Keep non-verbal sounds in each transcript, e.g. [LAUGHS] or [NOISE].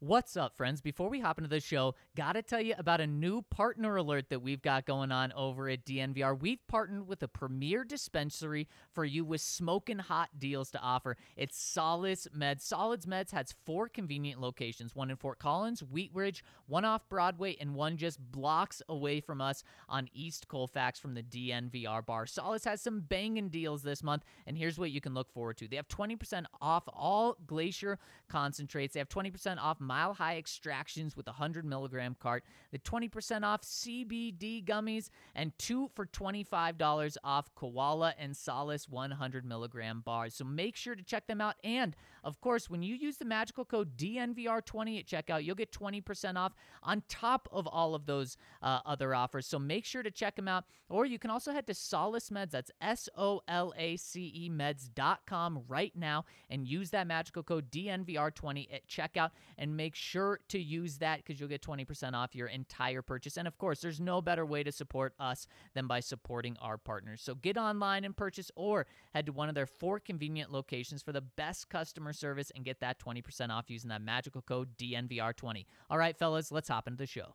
What's up, friends? Before we hop into the show, gotta tell you about a new partner alert that we've got going on over at DNVR. We've partnered with a premier dispensary for you with smoking hot deals to offer. It's Solace Meds. Solace Meds has four convenient locations one in Fort Collins, Wheat Ridge, one off Broadway, and one just blocks away from us on East Colfax from the DNVR bar. Solace has some banging deals this month, and here's what you can look forward to. They have 20% off all Glacier concentrates, they have 20% off Mile High extractions with a 100 milligram cart, the 20% off CBD gummies, and two for $25 off Koala and Solace 100 milligram bars. So make sure to check them out. And of course, when you use the magical code DNVR20 at checkout, you'll get 20% off on top of all of those uh, other offers. So make sure to check them out. Or you can also head to Solace Meds, that's S O L A C E meds.com right now and use that magical code DNVR20 at checkout and make sure to use that because you'll get 20% off your entire purchase. And of course, there's no better way to support us than by supporting our partners. So get online and purchase or head to one of their four convenient locations for the best customer service and get that 20% off using that magical code DNVR20. All right, fellas, let's hop into the show.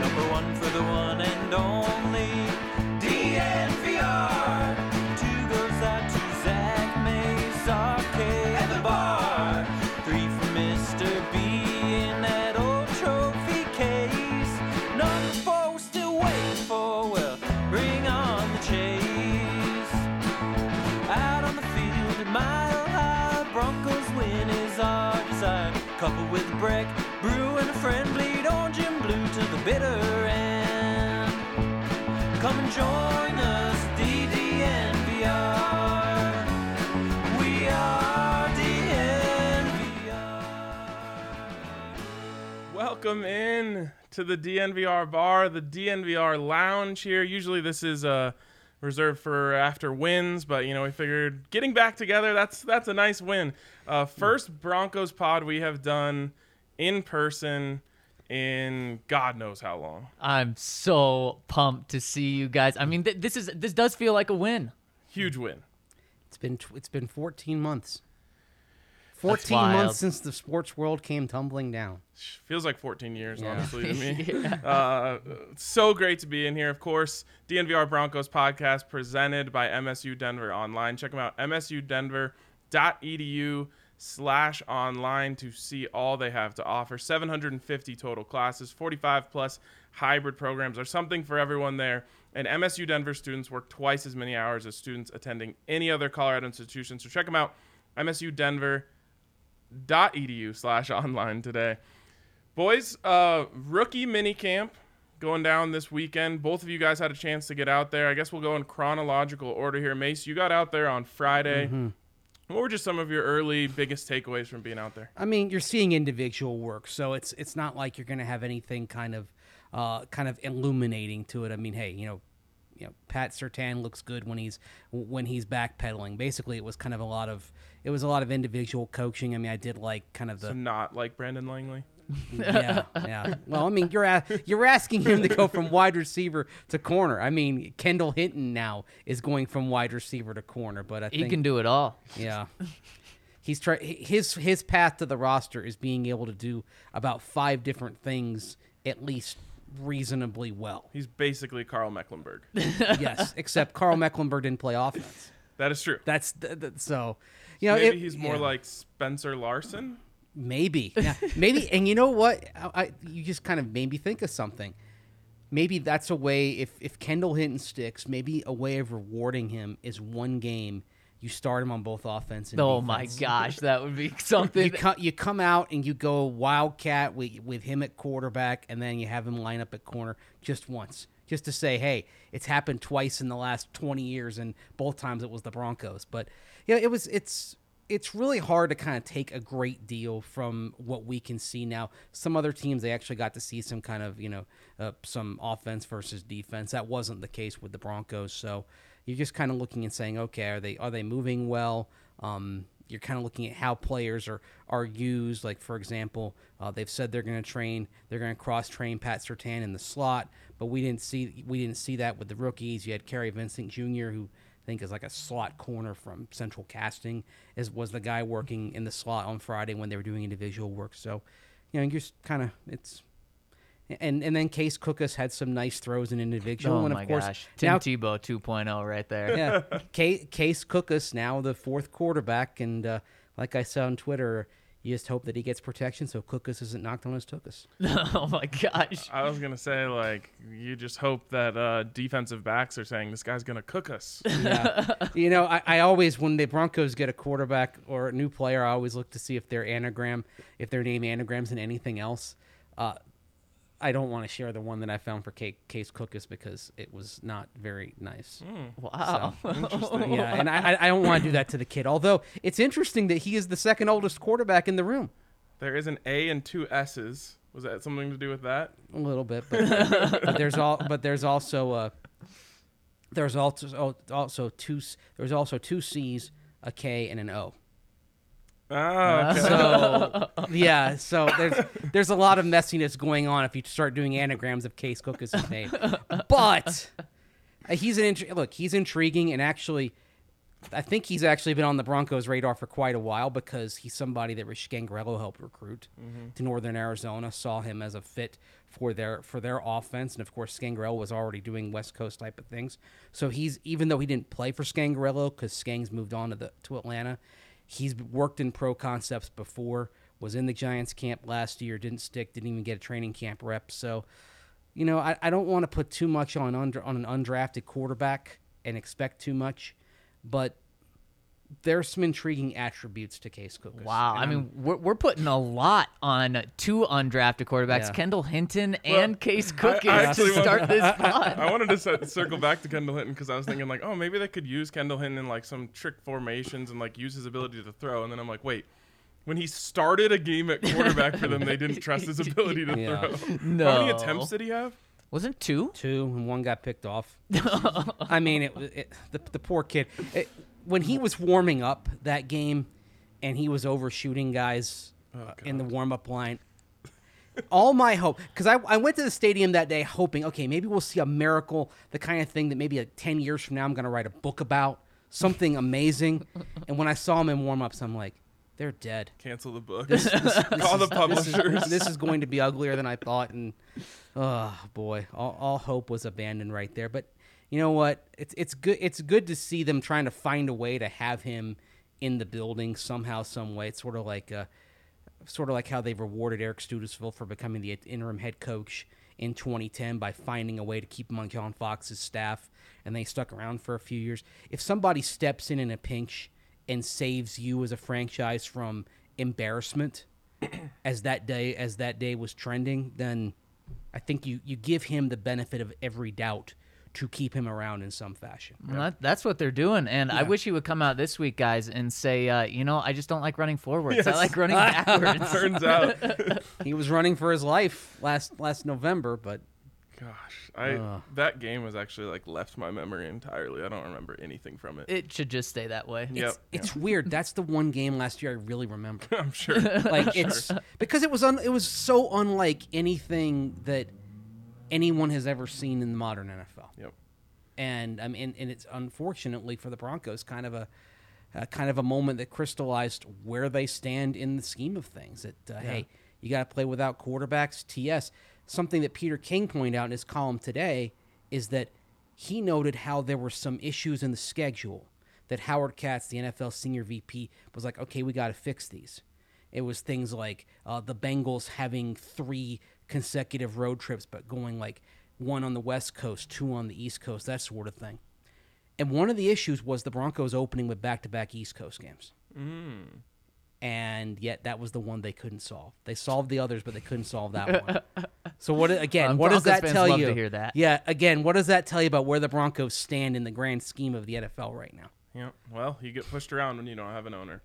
Number one for the one and only bitter end. Come and join us, DDNVR. We are DNVR. Welcome in to the DNVR bar, the DNVR lounge here. Usually this is uh, reserved for after wins, but you know we figured getting back together that's that's a nice win. Uh, first Broncos pod we have done in person in God knows how long. I'm so pumped to see you guys. I mean, th- this is this does feel like a win. Huge win. It's been tw- it's been 14 months. 14 months since the sports world came tumbling down. Feels like 14 years, Yeah. honestly, to me. [LAUGHS] uh, so great to be in here. Of course, DNVR Broncos podcast presented by MSU Denver Online. Check them out, msudenver.edu slash online to see all they have to offer. 750 total classes, 45 plus hybrid programs are something for everyone there. And MSU Denver students work twice as many hours as students attending any other Colorado institution. So check them out, msudenver.edu slash online today. Boys, uh, rookie mini camp going down this weekend. Both of you guys had a chance to get out there. I guess we'll go in chronological order here. Mace, you got out there on Friday. What were just some of your early biggest takeaways from being out there? I mean, you're seeing individual work, so it's it's not like you're going to have anything kind of uh, kind of illuminating to it. I mean, hey, you know, you know, Pat Surtain looks good when he's when he's backpedaling. Basically, it was kind of a lot of it was a lot of individual coaching. I mean, I did like kind of the So not like Brandon Langley. Yeah, yeah. Well, I mean, you're a, you're asking him to go from wide receiver to corner. I mean, Kendall Hinton now is going from wide receiver to corner, but I He think can do it all. yeah. He's try his his path to the roster is being able to do about five different things at least reasonably well. He's basically Karl Mecklenburg. [LAUGHS] yes, except Karl Mecklenburg didn't play offense. that is true. That's th- th- so. You know, Maybe it- he's more yeah. like Spencer Larsen. Maybe, [LAUGHS] yeah, maybe. And you know what? I, I, you just kind of made me think of something. Maybe that's a way. If if Kendall Hinton sticks, maybe a way of rewarding him is one game. You start him on both offense and Oh my gosh, that would be [LAUGHS] something. You come, you come out and you go wildcat with with him at quarterback, and then you have him line up at corner just once, just to say, hey, it's happened twice in the last twenty years, and both times it was the Broncos. But yeah, it was it's it's really hard to kind of take a great deal from what we can see now. Some other teams they actually got to see some kind of you know uh, some offense versus defense. That wasn't the case with the Broncos. So you're just kind of looking and saying, okay, are they are they moving well? Um, you're kind of looking at how players are are used. Like for example, uh, they've said they're going to train, they're going to cross train Pat Surtain in the slot, but we didn't see we didn't see that with the rookies. You had Kary Vincent Jr. who think is like a slot corner from Central Casting, is was the guy working in the slot on Friday when they were doing individual work. So, you know, you just kind of it's. And and then Case Cookus had some nice throws in individual, Oh and my of course gosh, Tim now Tebow 2.0 right there. yeah, [LAUGHS] Case, Case Cookus now the fourth quarterback, and uh, like I said on Twitter, you just hope that he gets protection so Cookus isn't knocked on his Tookus. [LAUGHS] oh my gosh. I was gonna say like you just hope that uh, defensive backs are saying this guy's gonna cook us. [LAUGHS] Yeah, you know, I, I always when the Broncos get a quarterback or a new player, I always look to see if their anagram, if their name anagrams in anything else. Uh, I don't want to share the one that I found for Case, Case Cookus because it was not very nice. Wow. [LAUGHS] yeah, and I, I- I don't want to do that to the kid. Although it's interesting that he is the second oldest quarterback in the room. There is an A and two S's. Was that something to do with that? A little bit, but, but there's all, but there's also uh, there's also also two there's also two C's, a K, and an O. Ah, okay. So [LAUGHS] yeah, so there's there's a lot of messiness going on if you start doing anagrams of Case Cookus' name. But uh, he's an int- look. He's intriguing, and actually, I think he's actually been on the Broncos' radar for quite a while because he's somebody that Rich Scangarello helped recruit to Northern Arizona. Saw him as a fit for their for their offense, and of course, Scangarello was already doing West Coast type of things. So he's even though he didn't play for Scangarello because Skangs moved on to the to Atlanta, he's worked in pro concepts before. Was in the Giants camp last year, didn't stick, didn't even get a training camp rep. So, you know, I, I don't want to put too much on under on an undrafted quarterback and expect too much, but there's some intriguing attributes to Case Cookus. Wow. And I I'm- mean, we're, we're putting a lot on two undrafted quarterbacks, Yeah. Kendall Hinton and Case Cookus I to actually start want- this [LAUGHS] pod. I wanted to cir- circle back to Kendall Hinton because I was thinking like, oh, maybe they could use Kendall Hinton in like some trick formations and like use his ability to throw. And then I'm like, wait, when he started a game at quarterback for them, they didn't trust his [LAUGHS] ability to Yeah. throw. No. How many attempts did he have? Wasn't two? two and one got picked off. [LAUGHS] I mean, it, it the, the poor kid. It, when he was warming up that game, and he was overshooting guys uh, in the warm up line. All my hope, because I, I went to the stadium that day hoping, okay, maybe we'll see a miracle, the kind of thing that maybe like 10 years from now I'm going to write a book about, something amazing. and when I saw him in warm ups, I'm like, they're dead. Cancel the book. [LAUGHS] Call the publishers. this is going to be uglier than I thought, and oh boy, all, all hope was abandoned right there. But you know what? It's it's good. It's good to see them trying to find a way to have him in the building somehow, some way. It's sort of like uh, sort of like how they rewarded Eric Studesville for becoming the interim head coach in 2010 by finding a way to keep him on John Fox's staff, and they stuck around for a few years. If somebody steps in in a pinch and saves you as a franchise from embarrassment, [CLEARS THROAT] as that day as that day was trending, then I think you you give him the benefit of every doubt to keep him around in some fashion. Well, that, that's what they're doing. And I wish he would come out this week, guys, and say, uh, you know, I just don't like running forwards. I like running [LAUGHS] backwards. Turns out, [LAUGHS] He was running for his life last last November, but gosh, I Ugh. that game was actually like left my memory entirely. I don't remember anything from it. it should just stay that way. Yep. it's, it's weird. That's the one game last year I really remember. [LAUGHS] I'm sure. Like it's because it was un, it was so unlike anything that anyone has ever seen in the modern NFL. Yep. and I mean, and it's unfortunately for the Broncos kind of a, uh kind of a moment that crystallized where they stand in the scheme of things. That uh, hey, you got to play without quarterbacks. TS something that Peter King pointed out in his column today is that he noted how there were some issues in the schedule that Howard Katz, the NFL senior VP, was like, okay, we got to fix these. It was things like uh, the Bengals having three consecutive road trips, but going like one on the West Coast, two on the East Coast, that sort of thing. And one of the issues was the Broncos opening with back to back East Coast games. And yet that was the one they couldn't solve. They solved the others, but they couldn't solve that one. [LAUGHS] So what again? Um, what does that fans tell love you? to hear that. Yeah, again, what does that tell you about where the Broncos stand in the grand scheme of the NFL right now? Yep. Well, you get pushed around when you don't have an owner.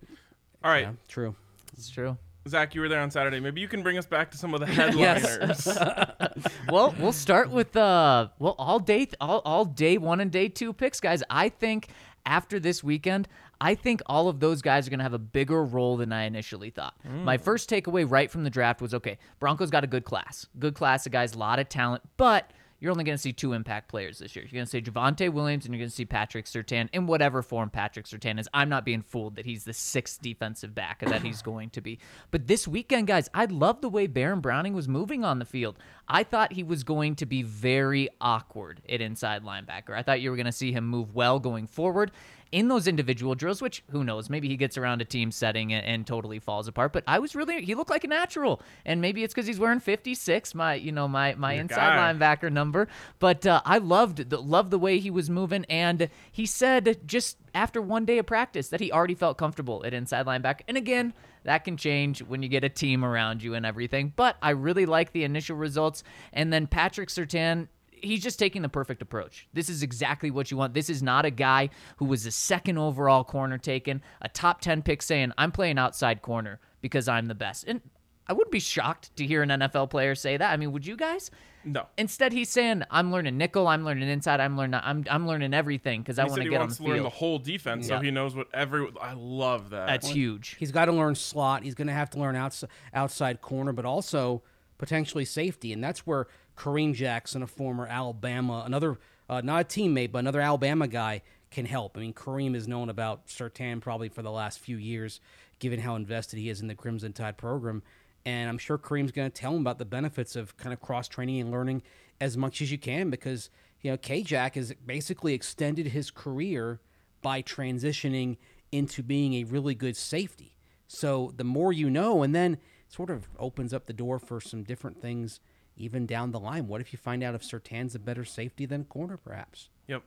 All right, Yeah, true. It's true. Zach, you were there on Saturday. Maybe you can bring us back to some of the [LAUGHS] headliners. [LAUGHS] well, we'll start with uh well all day all, all day one and day two picks, guys. I think after this weekend, I think all of those guys are going to have a bigger role than I initially thought. My first takeaway right from the draft was okay, Broncos got a good class. Good class of guys, a lot of talent, but you're only going to see two impact players this year. You're going to see Javonte Williams and you're going to see Patrick Surtain in whatever form Patrick Surtain is. I'm not being fooled that he's the sixth defensive back that he's [LAUGHS] going to be. But this weekend, guys, I love the way Baron Browning was moving on the field. I thought he was going to be very awkward at inside linebacker. I thought you were going to see him move well going forward in those individual drills, which who knows, maybe he gets around a team setting and, and totally falls apart. But I was really he looked like a natural, and maybe it's because he's wearing 56, my you know my my Your inside guy. linebacker number. But uh, I loved the, loved the way he was moving, and he said just after one day of practice that he already felt comfortable at inside linebacker. And again. That can change when you get a team around you and everything. But I really like the initial results. And then Patrick Surtain, he's just taking the perfect approach. This is exactly what you want. This is not a guy who was the second overall corner taken, a top 10 pick saying, I'm playing outside corner because I'm the best. And I wouldn't be shocked to hear an NFL player say that. I mean, would you guys? No. Instead, he's saying, "I'm learning nickel, I'm learning inside, I'm learning, I'm, I'm learning everything because I want to get on wants the to learn field." the whole defense, Yeah. so he knows what every. I love that. That's huge. He's got to learn slot. He's going to have to learn outs- outside corner, but also potentially safety. And that's where Kareem Jackson, a former Alabama, another uh, not a teammate, but another Alabama guy, can help. I mean, Kareem is known about Surtain probably for the last few years, given how invested he is in the Crimson Tide program. And I'm sure Kareem's going to tell him about the benefits of kind of cross training and learning as much as you can because, you know, K Jack has basically extended his career by transitioning into being a really good safety. So the more you know, and then sort of opens up the door for some different things even down the line. What if you find out if Surtain's a better safety than corner, perhaps? Yep.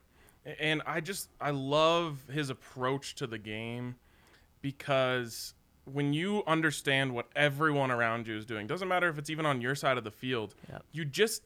And I just I love his approach to the game because when you understand what everyone around you is doing, doesn't matter if it's even on your side of the field, Yep. you just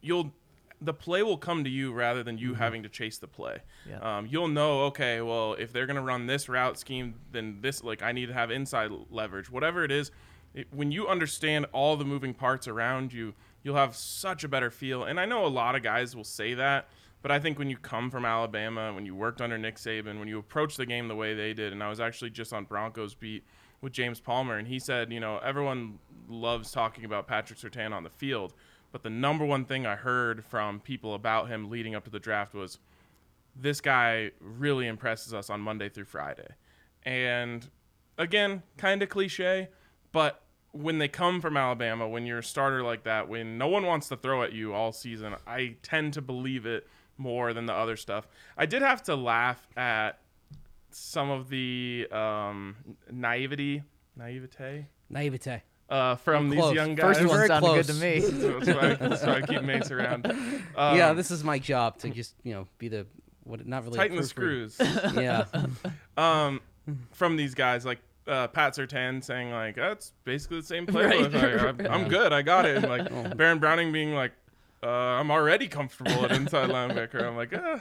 you'll the play will come to you rather than you having to chase the play. Yeah. Um, you'll know, okay, well, if they're gonna run this route scheme, then this like I need to have inside leverage, whatever it is. It, when you understand all the moving parts around you, you'll have such a better feel. And I know a lot of guys will say that, but I think when you come from Alabama, when you worked under Nick Saban, when you approach the game the way they did, and I was actually just on Broncos beat with James Palmer, and he said, you know, everyone loves talking about Patrick Surtain on the field, but the number one thing I heard from people about him leading up to the draft was this guy really impresses us on Monday through Friday. And again, kind of cliche, but when they come from Alabama, when you're a starter like that, when no one wants to throw at you all season, I tend to believe it more than the other stuff. I did have to laugh at some of the um, naivety, naivete Naivete. uh, from these young guys. First one Very sounded good to me. that's, why, that's why I keep [LAUGHS] Mace around. Um, yeah, this is my job to just, you know, be the, what, not really a tighten the screws. [LAUGHS] Yeah. [LAUGHS] um, from these guys like uh, Pat Surtain saying like that's basically the same [LAUGHS] Right. playbook. Like, I, I'm [LAUGHS] good. I got it. And like Baron Browning being like, uh, I'm already comfortable at inside linebacker. I'm like, uh,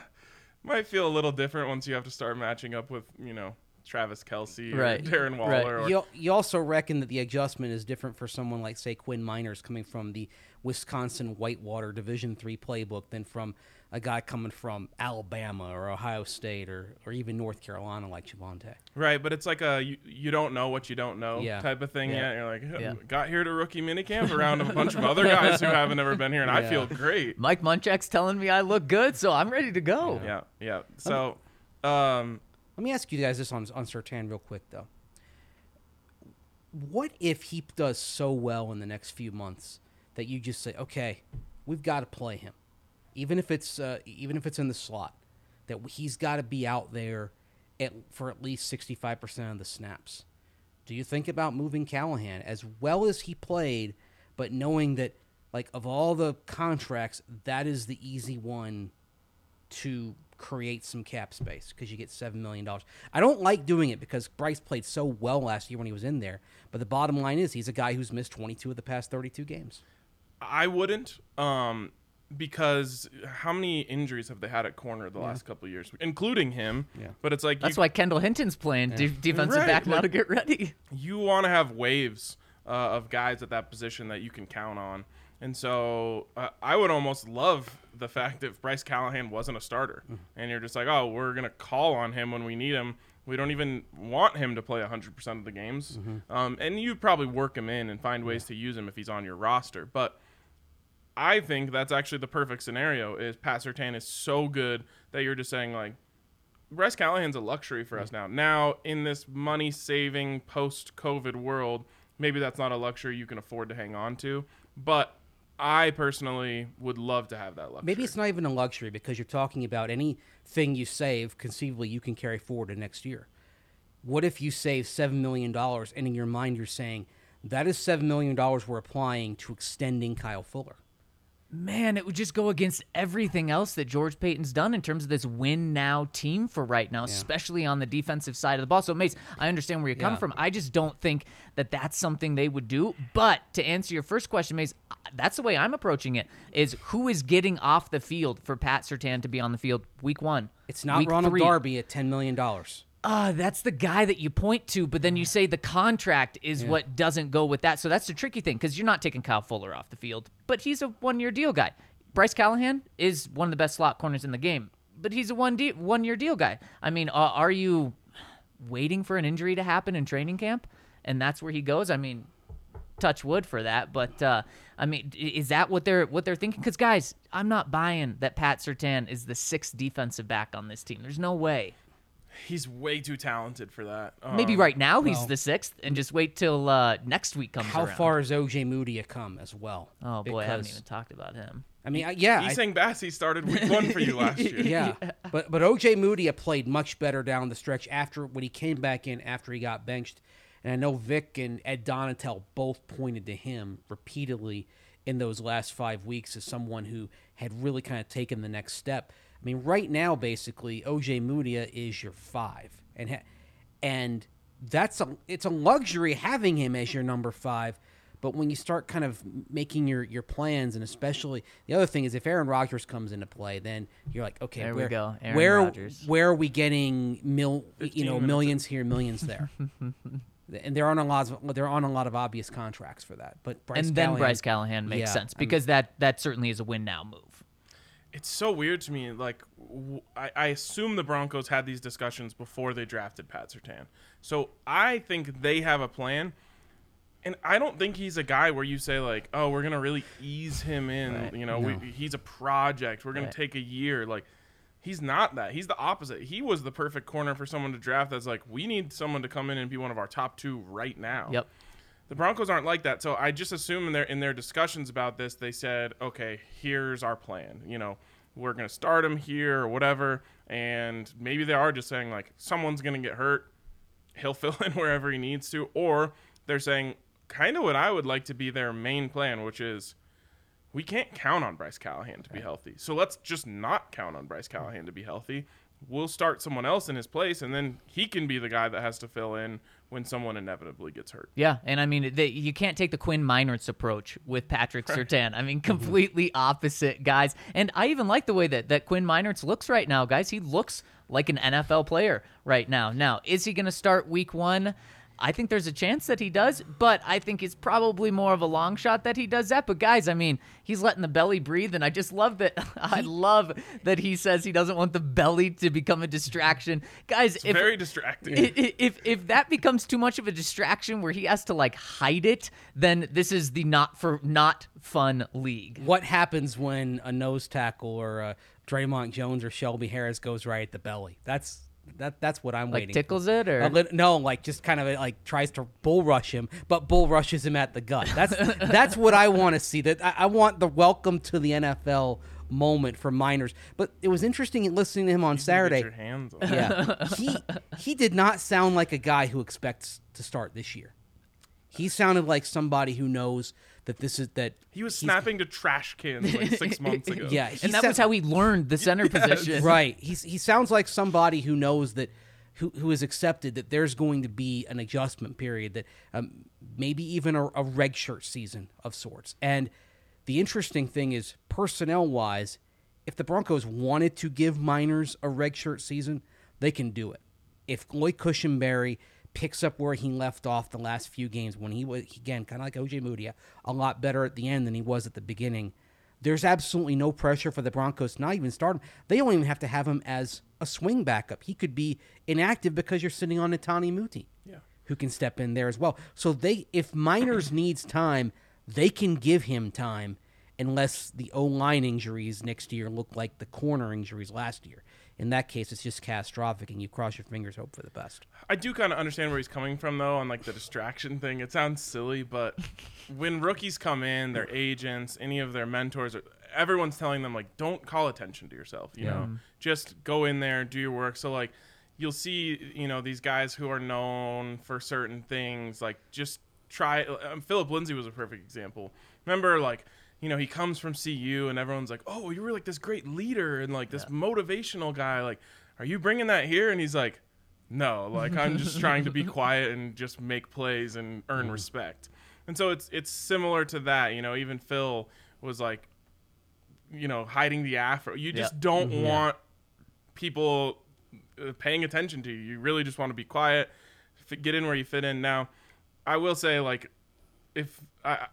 might feel a little different once you have to start matching up with you know Travis Kelce or Right. Darren Waller. Right. Or, You, you also reckon that the adjustment is different for someone like, say, Quinn Meinerz coming from the Wisconsin Whitewater Division three playbook than from a guy coming from Alabama or Ohio State or, or even North Carolina like Javonte. Right, but it's like a you, you don't know what you don't know Yeah. type of thing Yeah. yet. You're like, Yeah. got here to rookie minicamp around a bunch of other guys who haven't ever been here, and I feel great. Mike Munchak's telling me I look good, so I'm ready to go. Yeah, yeah. So, um, Let me ask you guys this on on Surtain real quick though. What if he does so well in the next few months that you just say, okay, we've got to play him, even if it's uh, even if it's in the slot, that he's got to be out there at, for at least sixty five percent of the snaps. Do you think about moving Callahan as well as he played, but knowing that like of all the contracts, that is the easy one to create some cap space because you get seven million dollars. I don't like doing it because Bryce played so well last year when he was in there. But the bottom line is he's a guy who's missed twenty two of the past thirty two games. I wouldn't, um, because how many injuries have they had at corner the last couple of years, including him? Yeah. But it's like That's you, why Kendall Hinton's playing de- defensive Right, back now like- to get ready. you want to have waves uh, of guys at that position that you can count on. And so uh, I would almost love the fact that Bryce Callahan wasn't a starter. And you're just like, oh, we're going to call on him when we need him. We don't even want him to play 100% of the games. Um, and you probably work him in and find ways to use him if he's on your roster. But I think that's actually the perfect scenario. Is Pat Surtain is so good that you're just saying like, Bryce Callahan's a luxury for us now. Now in this money saving post COVID world, maybe that's not a luxury you can afford to hang on to. But I personally would love to have that luxury. Maybe it's not even a luxury because you're talking about anything you save, conceivably you can carry forward to next year. What if you save $7 million and in your mind you're saying, that is $7 million we're applying to extending Kyle Fuller? Man, it would just go against everything else that George Paton's done in terms of this win now team for right now, especially on the defensive side of the ball. So, Mace, I understand where you're coming Yeah. from. I just don't think that that's something they would do. But to answer your first question, Mace, that's the way I'm approaching it: is who is getting off the field for Pat Surtain to be on the field week one? It's not Ronald three. Darby at $10 million. Uh, that's the guy that you point to, but then you say the contract is what doesn't go with that. So that's the tricky thing because you're not taking Kyle Fuller off the field, but he's a one year deal guy. Bryce Callahan is one of the best slot corners in the game, but he's a one de- one year deal guy. I mean, uh, are you waiting for an injury to happen in training camp, and that's where he goes? I mean, touch wood for that, but uh, I mean, is that what they're what they're thinking? Because guys, I'm not buying that Pat Surtain is the sixth defensive back on this team. There's no way. He's way too talented for that. Maybe Um, right now he's well- the sixth, and just wait till uh, next week comes How around. far has Ojemudia come as well? Oh boy, I haven't even talked about him. I mean, I, yeah, I- Essang Bassey started week one for you last year. [LAUGHS] [LAUGHS] yeah. But but Ojemudia played much better down the stretch after when he came back in after he got benched. And I know Vic and Ed Donatell both pointed to him repeatedly in those last five weeks as someone who had really kind of taken the next step. I mean, right now, basically, Ojemudia is your five, and ha- and that's a it's a luxury having him as your number five. But when you start kind of making your, your plans, and especially the other thing is if Aaron Rodgers comes into play, then you're like, okay, There we where, go, Aaron where Rodgers. where are we getting mil, you know minutes millions here, millions there? [LAUGHS] and there aren't a lot of they're on a lot of obvious contracts for that. But Bryce and then Bryce Callahan makes yeah, sense I mean- because that that certainly is a win now move. It's so weird to me. Like, w- I, I assume the Broncos had these discussions before they drafted Pat Surtain. So I think they have a plan. And I don't think he's a guy where you say like, "Oh, we're gonna really ease him in." Right. You know, we, he's a project. We're gonna Right. take a year. Like, he's not that. He's the opposite. He was the perfect corner for someone to draft. That's like, we need someone to come in and be one of our top two right now. Yep. The Broncos aren't like that. So I just assume in their in their discussions about this, they said, "Okay, here's our plan. You know, we're gonna start him here or whatever." And maybe they are just saying like, someone's gonna get hurt, he'll [LAUGHS] fill in wherever he needs to, or they're saying kind of what I would like to be their main plan, which is we can't count on Bryce Callahan to be healthy. So let's just not count on Bryce Callahan to be healthy. We'll start someone else in his place, and then he can be the guy that has to fill in when someone inevitably gets hurt. Yeah, and I mean, they, you can't take the Quinn Meinerz approach with Patrick Surtain. I mean, mm-hmm. completely opposite guys. And I even like the way that, that Quinn Meinerz looks right now, guys. He looks like an NFL player right now. Now, is he going to start week one? I think there's a chance that he does, but I think it's probably more of a long shot that he does that. But guys, I mean, he's letting the belly breathe, and I just love that. [LAUGHS] I love that he says he doesn't want the belly to become a distraction. Guys, if Very distracting. I- i- if if that becomes too much of a distraction where he has to like hide it, then this is the not for not fun league. What happens when a nose tackle or a DreMont Jones or Shelby Harris goes right at the belly? That's that. That's what I'm Like waiting. tickles for. it or A lit- no, like just kind of like tries to bull rush him, but bull rushes him at the gut. That's [LAUGHS] that's what I want to see. That I, I want the welcome to the NFL moment for Meinerz. But it was interesting listening to him on Get Saturday. your hands on. Yeah, he he did not sound like a guy who expects to start this year. He sounded like somebody who knows that this is that He was snapping to trash cans like six [LAUGHS] months ago. yeah, and that sa- was how he learned the center [LAUGHS] position. right. He's he sounds like somebody who knows that who who has accepted that there's going to be an adjustment period that um, maybe even a, a red shirt season of sorts. And the interesting thing is personnel wise, if the Broncos wanted to give Meinerz a red shirt season, they can do it. If Lloyd Cushenberry picks up where he left off the last few games when he was again kind of like Ojemudia, a lot better at the end than he was at the beginning. There's absolutely no pressure for the Broncos not even start him. They don't even have to have him as a swing backup. He could be inactive because you're sitting on Netane Muti, Yeah. who can step in there as well. So they, if Meinerz [CLEARS THROAT] needs time, they can give him time, unless the O line injuries next year look like the corner injuries last year. In that case, it's just catastrophic, and you cross your fingers, hope for the best. I do kind of understand where he's coming from though on like the distraction thing. It sounds silly, but [LAUGHS] when rookies come in, their agents, any of their mentors, everyone's telling them like, don't call attention to yourself. You know, just go in there, do your work. So like, you'll see, you know, these guys who are known for certain things, like just try. Um, Phillip Lindsay was a perfect example. Remember, like. You know, he comes from CU, and everyone's like, "Oh, you were like this great leader and like this motivational guy. Like, are you bringing that here?" And he's like, no, like I'm just [LAUGHS] trying to be quiet and just make plays and earn respect. And so it's it's similar to that, you know, even Phil was like you know, hiding the afro. You just Yeah. don't want people uh, paying attention to you. You really just want to be quiet, get in where you fit in. Now, I will say like if I I-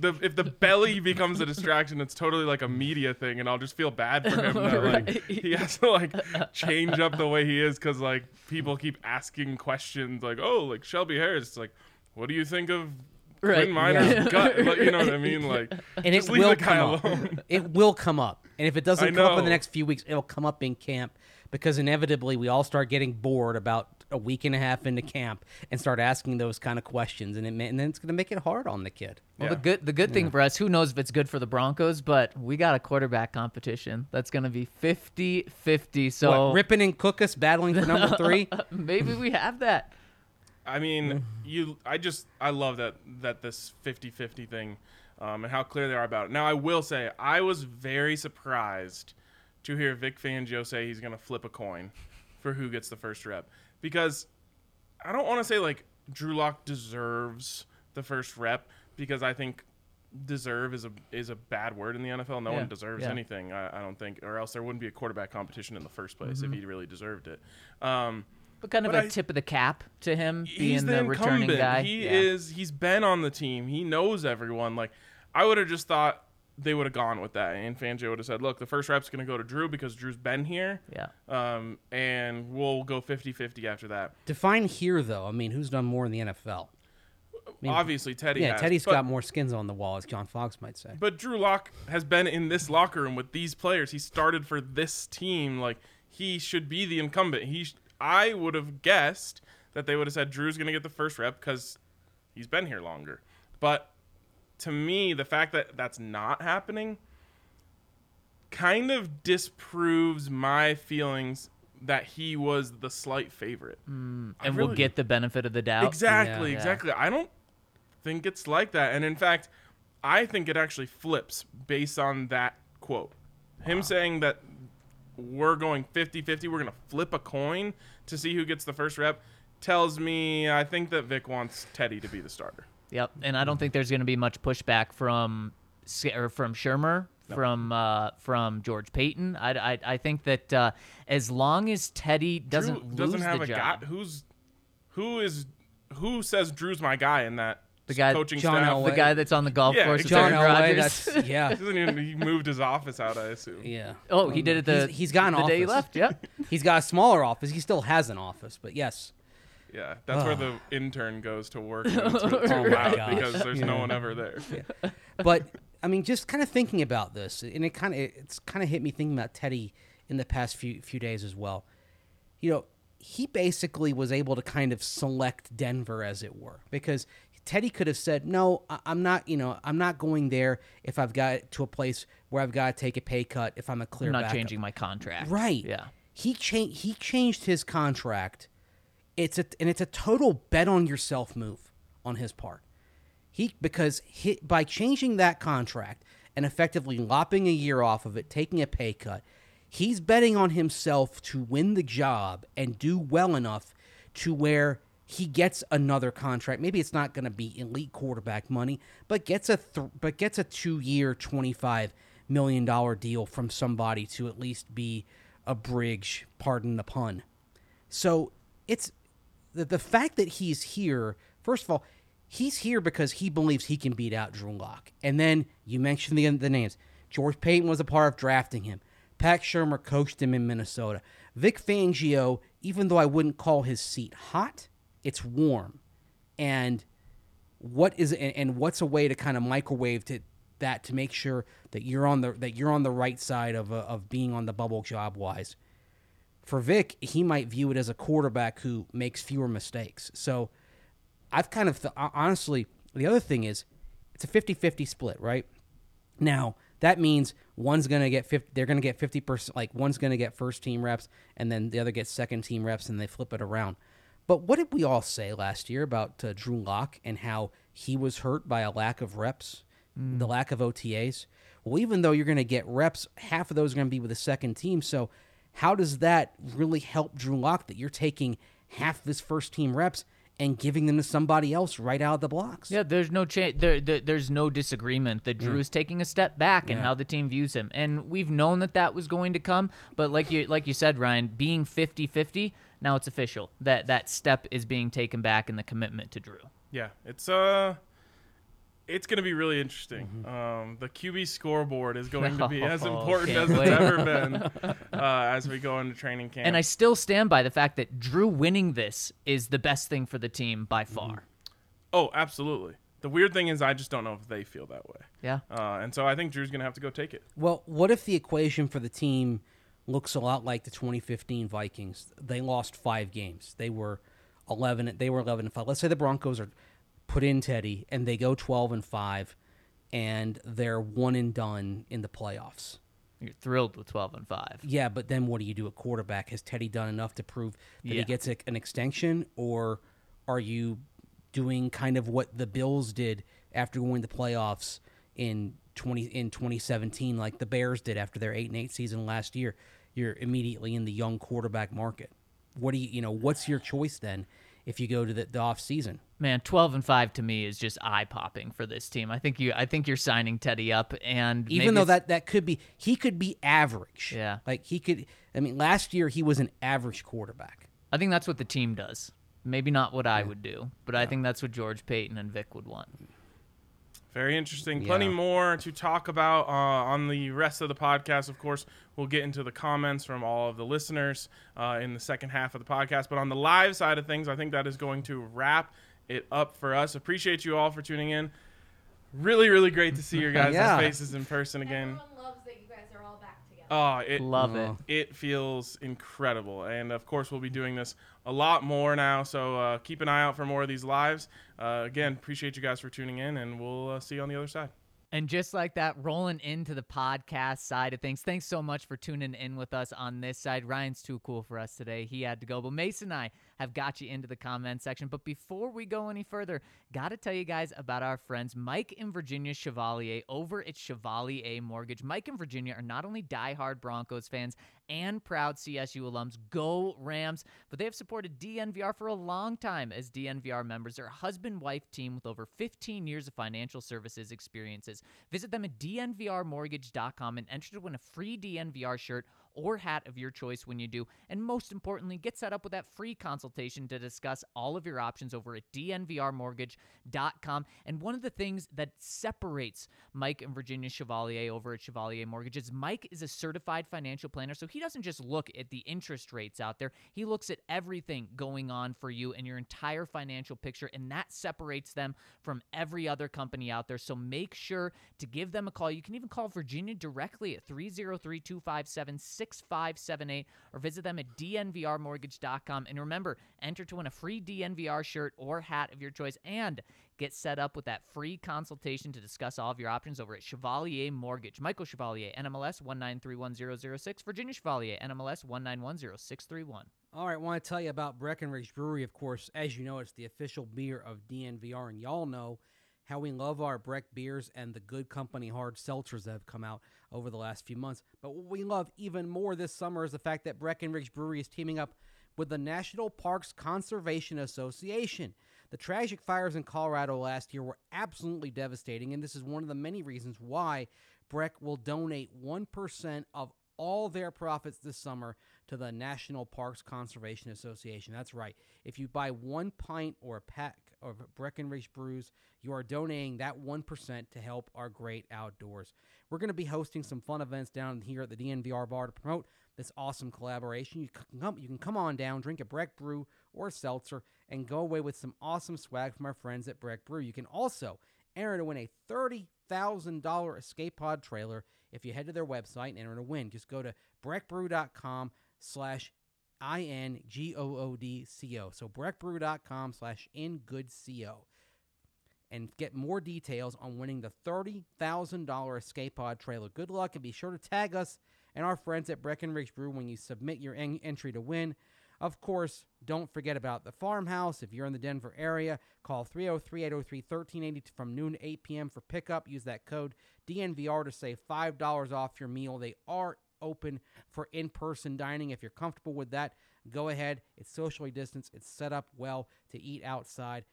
the if the belly becomes a distraction, it's totally like a media thing, and I'll just feel bad for him that like he has to like change up the way he is because like people keep asking questions like, oh, like Shelby Harris, it's like, what do you think of Right. Quinn Meinerz' Yeah. gut? Like, you know what I mean? [LAUGHS] Like, and just it leave will the guy come up. alone. It will come up, and if it doesn't I come up in the next few weeks, it'll come up in camp because inevitably we all start getting bored about a week and a half into camp and start asking those kind of questions, and it may, and then it's going to make it hard on the kid. Well, Yeah. the good the good thing for us, who knows if it's good for the Broncos, but we got a quarterback competition that's going to be 50-50. So what, Rypien and Cookus battling for number three? [LAUGHS] maybe we have that. I mean, you. I just I love that that this 50-50 thing, um, and how clear they are about it. Now, I will say I was very surprised to hear Vic Fangio say he's going to flip a coin for who gets the first rep because I don't want to say like Drew Lock deserves the first rep because I think deserve is a is a bad word in the NFL. No Yeah, one deserves yeah. anything. I, I don't think, or else there wouldn't be a quarterback competition in the first place if he really deserved it. Um, But kind of a I- tip of the cap to him being the, returning incumbent. guy. He Yeah. is. He's been on the team. He knows everyone. Like I would have just thought they would have gone with that, and Fangio would have said, "Look, the first rep's going to go to Drew because Drew's been here, Yeah. um, and we'll go 50-50 after that." Define here, though. I mean, who's done more in the NFL? mean, Obviously, Teddy. yeah, has, Teddy's but, got more skins on the wall, as John Fox might say. But Drew Lock has been in this locker room with these players. He started for this team. Like he should be the incumbent. He, sh- I would have guessed that they would have said Drew's going to get the first rep because he's been here longer. But to me, the fact that that's not happening kind of disproves my feelings that he was the slight favorite. Mm, I and really- we'll get the benefit of the doubt. Exactly, Yeah. exactly. I don't think it's like that. And in fact, I think it actually flips based on that quote. Him saying that we're going 50 50, we're going to flip a coin to see who gets the first rep, tells me I think that Vic wants Teddy to be the starter. Yep, and I don't think there's going to be much pushback from S- or from Shurmur, from uh, from George Paton. I, I, I think that uh, as long as Teddy doesn't Drew lose doesn't have the a job, guy who's who is who says Drew's my guy in that The guy- coaching John staff. Elway. the guy that's on the golf Yeah, course. John Aaron Elway, Rodgers. that's yeah, [LAUGHS] He even- he moved his office out, I assume. yeah. oh, he did it the He's- he's got an the day he left. Yep. [LAUGHS] He's got a smaller office. He still has an office, but yes, Yeah, that's where the ah. intern goes to work [LAUGHS] when it's, it's Oh my loud gosh. because there's no one ever there. [LAUGHS] but I mean, just kind of thinking about this, and it kind of it's kind of hit me thinking about Teddy in the past few few days as well. You know, he basically was able to kind of select Denver, as it were, because Teddy could have said, "No, I- I'm not. You know, I'm not going there if I've got to a place where I've got to take a pay cut if I'm a clear I'm not backup." changing my contract. Right. Yeah. He changed. He changed his contract. It's a and it's a total bet on yourself move on his part. He because he, by changing that contract and effectively lopping a year off of it, taking a pay cut, he's betting on himself to win the job and do well enough to where he gets another contract. Maybe it's not going to be elite quarterback money, but gets a th- but gets a two year, twenty five million dollar deal from somebody to at least be a bridge. Pardon the pun. So it's the, the fact that he's here, first of all, he's here because he believes he can beat out Drew Lock. And then you mentioned the, the names. George Paton was a part of drafting him. Pat Shurmur coached him in Minnesota. Vic Fangio, even though I wouldn't call his seat hot, it's warm. And what is and, and what's a way to kind of microwave to that to make sure that you're on the that you're on the right side of uh, of being on the bubble job wise. For Vic, he might view it as a quarterback who makes fewer mistakes. So I've kind of th- honestly, the other thing is it's a 50-50 split, right? Now, that means one's going to get 50 they're going to get 50% like one's going to get first team reps and then the other gets second team reps and they flip it around. But what did we all say last year about uh, Drew Lock and how he was hurt by a lack of reps, the lack of OTAs? Well, even though you're going to get reps, half of those are going to be with the second team. So, how does that really help Drew Lock that you're taking half of his first team reps and giving them to somebody else right out of the blocks? Yeah, there's no cha- there, there, there's no disagreement that Drew is taking a step back in Yeah. how the team views him. And we've known that that was going to come, but like you like you said Ryan, being 50-50, now it's official. That that step is being taken back in the commitment to Drew. Yeah, it's uh, it's going to be really interesting. Um, the QB scoreboard is going to be [LAUGHS] as Oh, important can't as it's ever been [LAUGHS] uh, as we go into training camp. And I still stand by the fact that Drew winning this is the best thing for the team by far. oh, absolutely. The weird thing is, I just don't know if they feel that way. Yeah. Uh, and so I think Drew's going to have to go take it. Well, what if the equation for the team looks a lot like the 2015 Vikings? They lost five games. They were 11. They were 11 and five. Let's say the Broncos are put in Teddy and they go 12 and five, and they're one and done in the playoffs. You're thrilled with 12 and 5. Yeah, but then what do you do at quarterback? Has Teddy done enough to prove that Yeah. he gets a, an extension, or are you doing kind of what the Bills did after going to playoffs in twenty in twenty seventeen, like the Bears did after their eight and eight season last year? You're immediately in the young quarterback market. What do you you know? What's your choice then if you go to the, the off season? Man, 12 and 5 to me is just eye-popping for this team. I think you I think you're signing Teddy up and maybe even though that that could be he could be average. Yeah. like he could. I mean, last year he was an average quarterback. I think that's what the team does. Maybe not what I would do, but I think that's what George Paton and Vic would want. Very interesting. Plenty more to talk about uh, on the rest of the podcast. Of course, we'll get into the comments from all of the listeners uh, in the second half of the podcast. But on the live side of things, I think that is going to wrap it up for us. Appreciate you all for tuning in. Really, really great to see your guys' [LAUGHS] Yeah. faces in person again. Everyone loves that you guys are all back together. Oh, it Love it. it feels incredible. And of course, we'll be doing this a lot more now. So uh, keep an eye out for more of these lives. Uh, again, appreciate you guys for tuning in, and we'll uh, see you on the other side. And just like that, rolling into the podcast side of things. Thanks so much for tuning in with us on this side. Ryan's too cool for us today. He had to go. But Mason and I have got you into the comment section. But before we go any further, got to tell you guys about our friends Mike and Virginia Chevalier over at Chevalier Mortgage. Mike and Virginia are not only diehard Broncos fans and proud CSU alums. Go Rams! But they have supported DNVR for a long time as DNVR members. They're a husband wife team with over 15 years of financial services experiences. Visit them at dnvrmortgage.com and enter to win a free DNVR shirt or hat of your choice when you do. And most importantly, get set up with that free consultation to discuss all of your options over at dnvrmortgage.com. And one of the things that separates Mike and Virginia Chevalier over at Chevalier Mortgage is Mike is a certified financial planner, so he doesn't just look at the interest rates out there, he looks at everything going on for you and your entire financial picture, and that separates them from every other company out there. So make sure to give them a call. You can even call Virginia directly at 303 257 6578 or visit them at dnvrmortgage.com. And remember, enter to win a free DNVR shirt or hat of your choice and get set up with that free consultation to discuss all of your options over at Chevalier Mortgage. Michael Chevalier, NMLS 1931006, Virginia Chevalier, NMLS 1910631. All right, want to tell you about Breckenridge Brewery. Of course, as you know, it's the official beer of DNVR, and y'all know how we love our Breck beers and the good company hard seltzers that have come out over the last few months. But what we love even more this summer is the fact that Breckenridge Brewery is teaming up with the National Parks Conservation Association. The tragic fires in Colorado last year were absolutely devastating, and this is one of the many reasons why Breck will donate 1% of all their profits this summer to the National Parks Conservation Association. That's right. If you buy one pint or a pack of Breckenridge brews, you are donating that 1% to help our great outdoors. We're going to be hosting some fun events down here at the DNVR bar to promote this awesome collaboration. You can come, you can come on down, drink a Breck brew or seltzer, and go away with some awesome swag from our friends at Breck Brew. You can also enter to win a $30,000 escape pod trailer if you head to their website and enter to win. Just go to breckbrew.com slash I-N-G-O-O-D-C-O. So breckbrew.com slash ingoodco and get more details on winning the $30,000 escape pod trailer. Good luck and be sure to tag us and our friends at Breckenridge Brew when you submit your en- entry to win. Of course, don't forget about the farmhouse. If you're in the Denver area, call 303 803 1380 from noon to 8 p.m. for pickup. Use that code DNVR to save $5 off your meal. They are open for in person dining. If you're comfortable with that, go ahead. It's socially distanced, it's set up well to eat outside.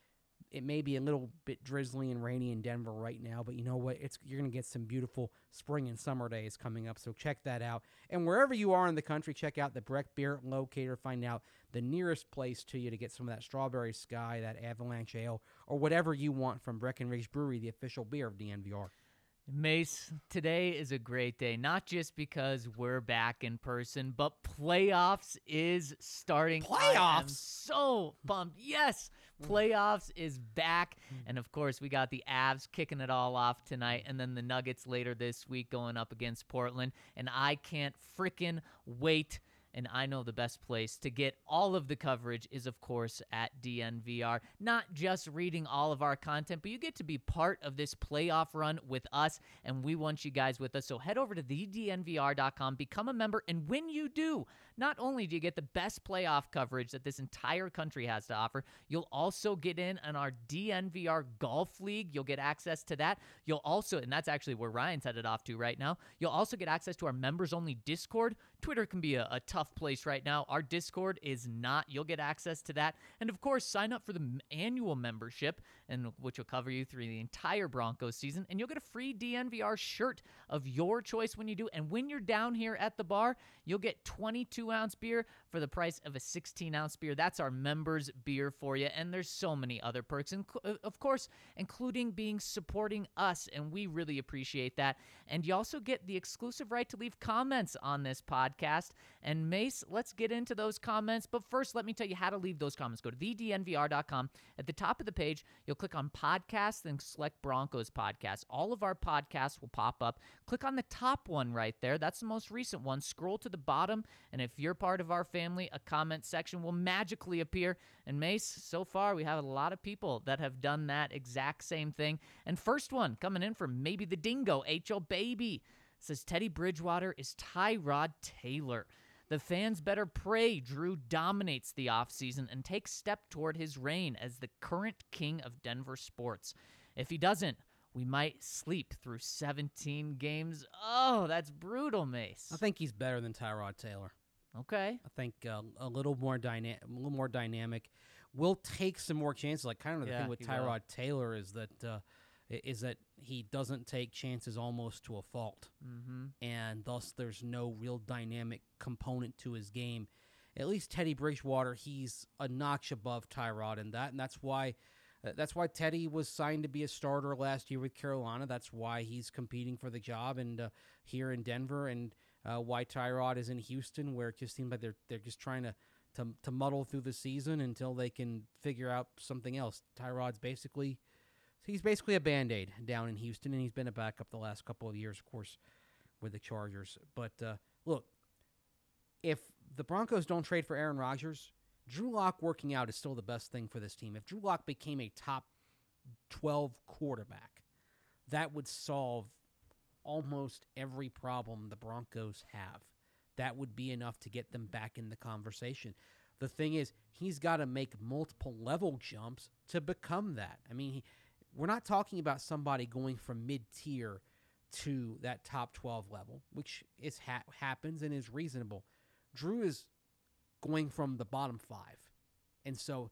It may be a little bit drizzly and rainy in Denver right now, but you know what? It's you're going to get some beautiful spring and summer days coming up. So check that out. And wherever you are in the country, check out the Breck Beer Locator. Find out the nearest place to you to get some of that Strawberry Sky, that Avalanche Ale, or whatever you want from Breckenridge Brewery, the official beer of DNVR. Mace, today is a great day, not just because we're back in person, but playoffs is starting. Playoffs? so pumped. Yes, mm. playoffs is back. Mm. And of course, we got the Avs kicking it all off tonight, and then the Nuggets later this week going up against Portland. And I can't freaking wait. And I know the best place to get all of the coverage is, of course, at DNVR. Not just reading all of our content, but you get to be part of this playoff run with us, and we want you guys with us. So head over to thednvr.com, become a member, and when you do, not only do you get the best playoff coverage that this entire country has to offer, you'll also get in on our DNVR Golf League. You'll get access to that. You'll also, and that's actually where Ryan's headed off to right now, you'll also get access to our members only Discord. Twitter can be a, a tough place right now. Our Discord is not. You'll get access to that. And of course, sign up for the annual membership, and which will cover you through the entire Broncos season. And you'll get a free DNVR shirt of your choice when you do. And when you're down here at the bar, you'll get 22 ounce beer for the price of a 16 ounce beer. That's our members beer for you. And there's so many other perks, inc- uh, of course, including being supporting us. And we really appreciate that. And you also get the exclusive right to leave comments on this podcast. And Mace, let's get into those comments. But first, let me tell you how to leave those comments. Go to thednvr.com. At the top of the page, you'll click on podcasts then select Broncos podcast. All of our podcasts will pop up. Click on the top one right there. That's the most recent one. Scroll to the bottom. And if you're part of our family, a comment section will magically appear. And Mace, so far, we have a lot of people that have done that exact same thing. And first one coming in from maybe the dingo, HL Baby says Teddy Bridgewater is Tyrod Taylor. The fans better pray Drew dominates the offseason and takes step toward his reign as the current king of Denver sports. If he doesn't, we might sleep through 17 games. Oh, that's brutal, Mace. I think he's better than Tyrod Taylor. Okay. I think uh, a little more dyna- a little more dynamic. Will take some more chances. Like kind of the Yeah, thing with he will. Tyrod Taylor is that uh, is that he doesn't take chances almost to a fault, mm-hmm. and thus there's no real dynamic component to his game. At least Teddy Bridgewater, he's a notch above Tyrod in that, and that's why. uh, That's why Teddy was signed to be a starter last year with Carolina. That's why he's competing for the job and uh, here in Denver, and uh, why Tyrod is in Houston, where it just seems like they're they're just trying to, to to muddle through the season until they can figure out something else. Tyrod's basically he's basically a band aid down in Houston, and he's been a backup the last couple of years, of course, with the Chargers. But uh, look, if the Broncos don't trade for Aaron Rodgers, Drew Lock working out is still the best thing for this team. If Drew Lock became a top 12 quarterback, that would solve almost every problem the Broncos have. That would be enough to get them back in the conversation. The thing is, he's got to make multiple level jumps to become that. I mean, he, we're not talking about somebody going from mid tier to that top 12 level, which is ha- happens and is reasonable. Drew is going from the bottom five. And so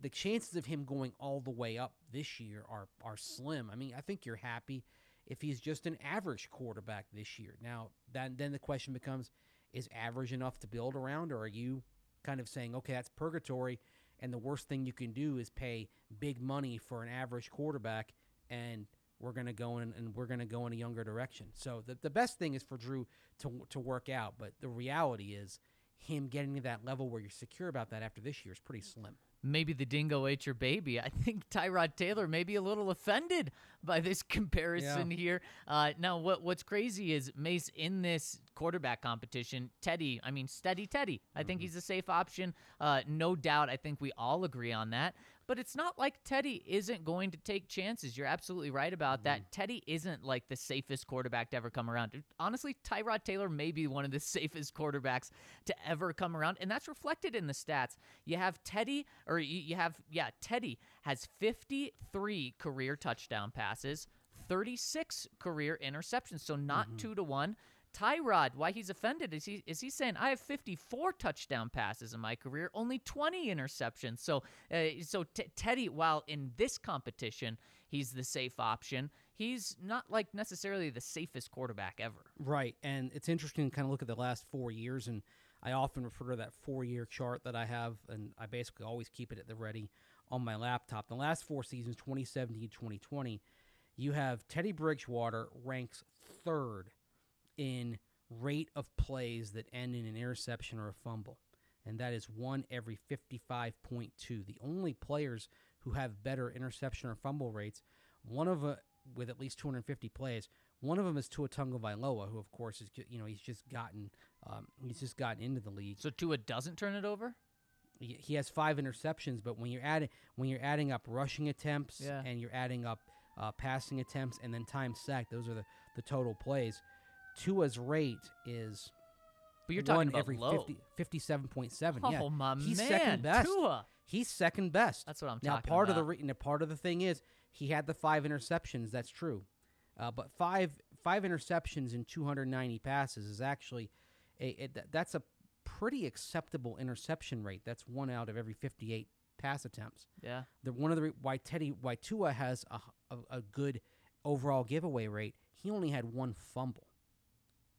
the chances of him going all the way up this year are are slim. I mean, I think you're happy if he's just an average quarterback this year. Now, then then the question becomes is average enough to build around or are you kind of saying, "Okay, that's purgatory and the worst thing you can do is pay big money for an average quarterback and we're going to go in and we're going to go in a younger direction." So the the best thing is for Drew to to work out, but the reality is him getting to that level where you're secure about that after this year is pretty slim. Maybe the dingo ate your baby. I think [LAUGHS] Tyrod Taylor may be a little offended by this [LAUGHS] comparison here. Uh, now, what what's crazy is Mace in this quarterback competition, Teddy. I mean, steady Teddy. I think mm-hmm. he's a safe option. Uh, no doubt. I think we all agree on that. But it's not like Teddy isn't going to take chances. You're absolutely right about that. Mm-hmm. Teddy isn't like the safest quarterback to ever come around. Honestly, Tyrod Taylor may be one of the [LAUGHS] safest quarterbacks to ever come around, and that's reflected in the stats. You have Teddy, or you you have, yeah, Teddy has 53 career touchdown passes, 36 career interceptions, so not mm-hmm. two to one. Tyrod, why he's offended is he is he saying I have 54 touchdown passes in my career, only 20 interceptions. So uh, so t- Teddy, while in this competition he's the safe option, he's not like necessarily the safest quarterback ever. Right. And it's interesting to kind of look at the last four years. And I often refer to that four year chart that I have. And I basically always keep it at the ready on my laptop. The last four seasons, 2017, 2020, you have Teddy Bridgewater ranks third in rate of plays that end in an interception or a fumble. And that is one every 55.2. The only players who have better interception or fumble rates, one of a, with at least 250 plays, one of them is Tua Tagovailoa, who of course is you know he's just gotten um, he's just gotten into the league. So Tua doesn't turn it over. He has five interceptions, but when you're adding when you're adding up rushing attempts Yeah. and you're adding up uh, passing attempts and then time sacked, those are the, the total plays. Tua's rate is But you're talking one about every low. 50, 57.7. yeah. Oh, my He's man, second best. Tua. He's second best. That's what I'm now, talking part of the about. re- now, part of the thing is he had the five interceptions. That's true, uh, but five five interceptions in 290 passes is actually a, it, that's a pretty acceptable interception rate. That's one out of every 58 pass attempts. Yeah. The one of the why Teddy why Tua has a, a, a good overall giveaway rate. He only had one fumble.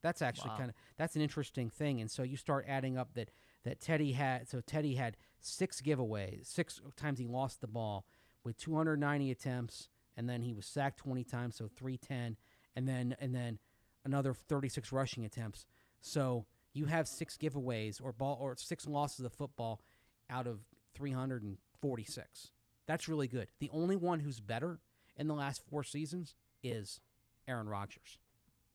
That's actually Wow. kind of that's an interesting thing. And so you start adding up that that Teddy had so Teddy had six giveaways, six times he lost the ball with 290 attempts, and then he was sacked 20 times, so 310, and then and then another 36 rushing attempts. So you have six giveaways or ball or six losses of football out of 346. That's really good. The only one who's better in the last four seasons is Aaron Rodgers.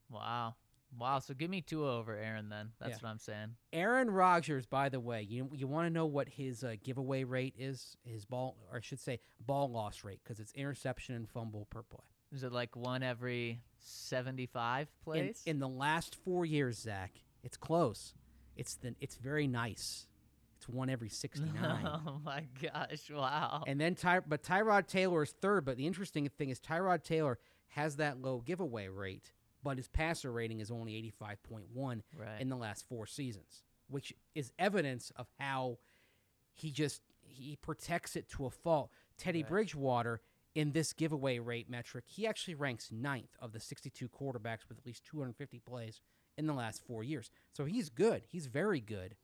Wow. Wow. So give me Tua over Aaron then. That's Yeah. what I'm saying. Aaron Rodgers, by the way, you you want to know what his uh, giveaway rate is? His ball, or I should say, ball loss rate, because it's interception and fumble per play. Is it like one every 75 In, plays? in the last four years, Zach, it's close. It's the it's very nice. It's one every sixty nine. [LAUGHS] oh my gosh. Wow. And then Ty, but Tyrod Taylor is third. But the interesting thing is Tyrod Taylor has that low giveaway rate, but his passer rating is only eighty five point one Right. in the last four seasons, which is evidence of how he just he protects it to a fault. Teddy Bridgewater in this giveaway rate metric, he actually ranks ninth of the sixty two quarterbacks with at least two hundred fifty plays in the last four years. So he's good. He's very good.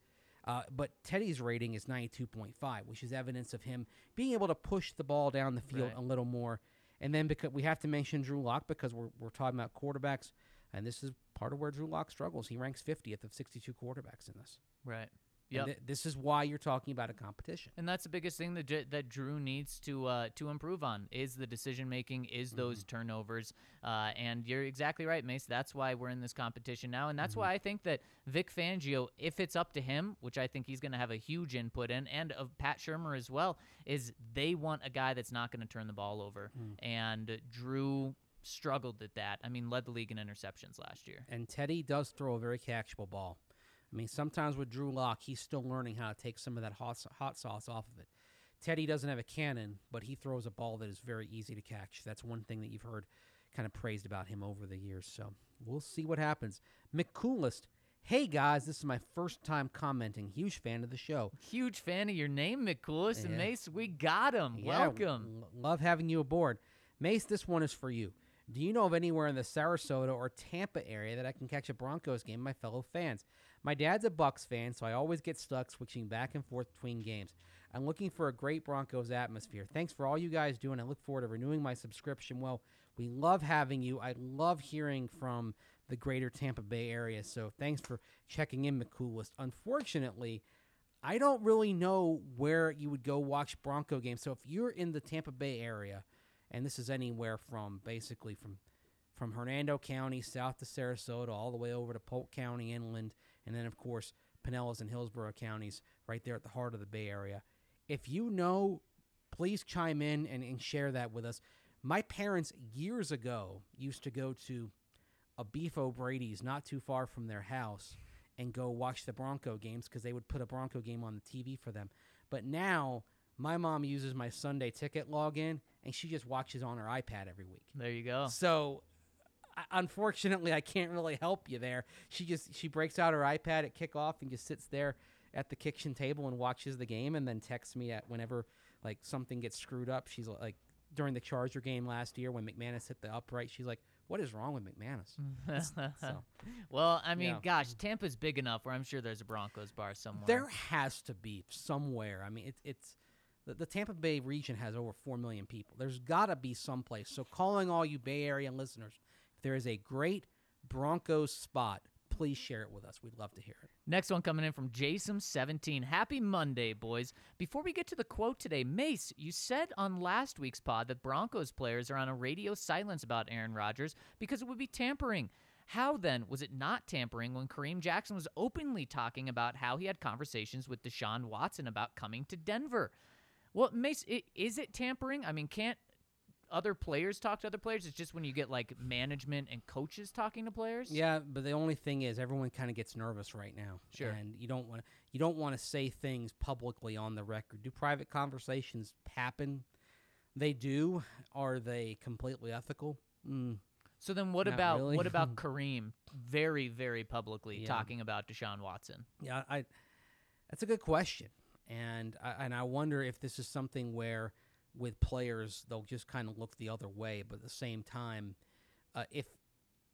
Uh, but Teddy's rating is 92.5, which is evidence of him being able to push the ball down the field Right. a little more. And then because we have to mention Drew Lock because we're, we're talking about quarterbacks, and this is part of where Drew Lock struggles. He ranks 50th of 62 quarterbacks in this. right. Yep. th- this is why you're talking about a competition. And that's the biggest thing that that Drew needs to uh, to improve on is the decision making, is those Mm-hmm. turnovers. Uh, and you're exactly right, Mace. That's why we're in this competition now, and that's Mm-hmm. why I think that Vic Fangio, if it's up to him, which I think he's going to have a huge input in, and of Pat Shurmur as well, is they want a guy that's not going to turn the ball over. Mm. And Drew struggled at that. I mean, led the league in interceptions last year. And Teddy does throw a very catchable ball. I mean, sometimes with Drew Lock, he's still learning how to take some of that hot, hot sauce off of it. Teddy doesn't have a cannon, but he throws a ball that is very easy to catch. That's one thing that you've heard kind of praised about him over the years. So we'll see what happens. McCoolest, hey guys, this is my first time commenting. Huge fan of the show. Huge fan of your name, McCoolest and Mace. We got him. Yeah, Welcome. l- love having you aboard. Mace, this one is for you. Do you know of anywhere in the Sarasota or Tampa area that I can catch a Broncos game, my fellow fans? My dad's a Bucs fan, so I always get stuck switching back and forth between games. I'm looking for a great Broncos atmosphere. Thanks for all you guys do, and I look forward to renewing my subscription. Well, we love having you. I love hearing from the greater Tampa Bay area, so thanks for checking in, McCoolest. Unfortunately, I don't really know where you would go watch Bronco games. So if you're in the Tampa Bay area, and this is anywhere from basically from from Hernando County south to Sarasota, all the way over to Polk County inland, and then of course Pinellas and Hillsborough counties, right there at the heart of the Bay Area. If you know, please chime in and, and share that with us. My parents years ago used to go to a Beef O'Brady's not too far from their house and go watch the Bronco games because they would put a Bronco game on the TV for them. But now my mom uses my Sunday ticket login and she just watches on her iPad every week. There you go. So unfortunately, I can't really help you there. She just she breaks out her iPad at kickoff and just sits there at the kitchen table and watches the game and then texts me at whenever like something gets screwed up. She's like during the Charger game last year when McManus hit the upright, she's like, "What is wrong with McManus?" [LAUGHS] so Well, I mean, Yeah. gosh, Tampa's big enough where I'm sure there's a Broncos bar somewhere. there has to be somewhere. I mean, it, it's the, the Tampa Bay region has over four million people. There's got to be someplace. So, calling all you Bay Area listeners, there is a great Broncos spot, please share it with us. We'd love to hear it. Next one coming in from Jason17. Happy Monday, boys. Before we get to the quote today, Mace, you said on last week's pod that Broncos players are on a radio silence about Aaron Rodgers because it would be tampering. How then was it not tampering when Kareem Jackson was openly talking about how he had conversations with Deshaun Watson about coming to Denver? Well, Mace, is it tampering? I mean, can't other players talk to other players? It's just when you get like management and coaches talking to players? Yeah, but the only thing is, everyone kind of gets nervous right now. Sure. and you don't want you don't want to say things publicly on the record. Do private conversations happen? They do. Are they completely ethical? Mm, So then, what Not about really. what about [LAUGHS] Kareem? Very, very publicly Yeah. talking about Deshaun Watson. Yeah, I. That's a good question, and I, and I wonder if this is something where with players they'll just kind of look the other way, but at the same time, uh, if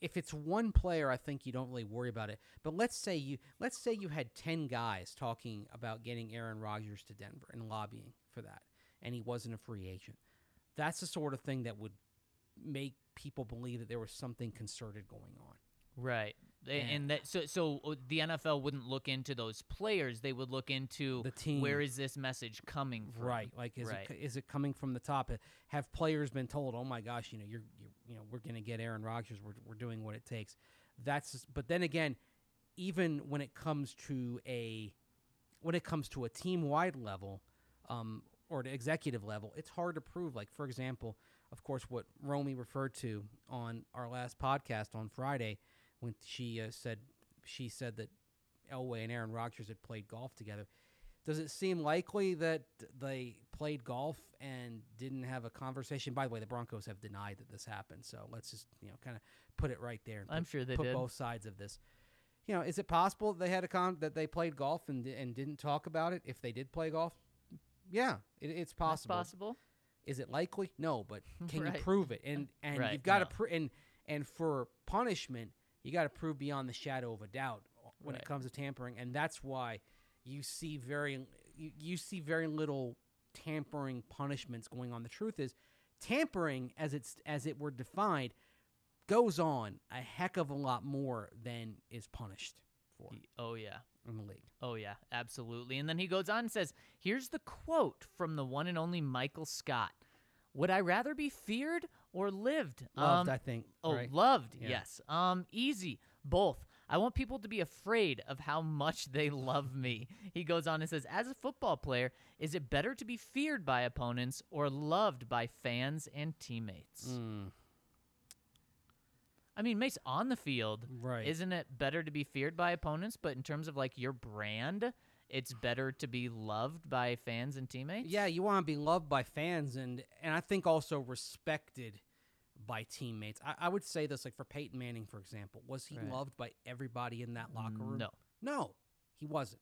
if it's one player, I think you don't really worry about it. But let's say you let's say you had ten guys talking about getting Aaron Rodgers to Denver and lobbying for that, and he wasn't a free agent. That's the sort of thing that would make people believe that there was something concerted going on. Right. Yeah. And that so so uh, the NFL wouldn't look into those players. They would look into The team. Where is this message coming from? Right. Like, is Right. it is it coming from the top? Uh, Have players been told, "Oh my gosh, you know, you're, you're you know, we're going to get Aaron Rodgers. We're we're doing what it takes." That's. But then again, even when it comes to a when it comes to a team wide level, um, or the executive level, it's hard to prove. Like, for example, of course, what Romy referred to on our last podcast on Friday, when she uh, said she said that Elway and Aaron Rodgers had played golf together. Does it seem likely that they played golf and didn't have a conversation? By the way, the Broncos have denied that this happened, so let's just you know kind of put it right there. and I'm put- sure they put did. both sides of this. You know, is it possible that they had a con that they played golf and and didn't talk about it? If they did play golf, yeah, it, it's That's possible. possible. Is it likely? No, but [LAUGHS] can Right. you prove it? And and Right, you've got to no. prove and and for punishment, you got to prove beyond the shadow of a doubt when Right. it comes to tampering, and that's why you see very you, you see very little tampering punishments going on. The truth is, tampering as it's as it were defined goes on a heck of a lot more than is punished for Oh yeah. in the league. Oh yeah, absolutely. And then he goes on and says, "Here's the quote from the one and only Michael Scott. Would I rather be feared or lived? Loved, Um, I think. Oh, right? loved. Yeah. Yes. Um, easy. Both. I want people to be afraid of how much [LAUGHS] they love me. He goes on and says, as a football player, is it better to be feared by opponents or loved by fans and teammates? Mm. I mean, Mace on the field, Right. Isn't it better to be feared by opponents? But in terms of like your brand, it's better to be loved by fans and teammates. Yeah, you want to be loved by fans and and I think also respected by teammates. I, I would say this like for Peyton Manning, for example, was he Right. loved by everybody in that locker room? No. no, he wasn't.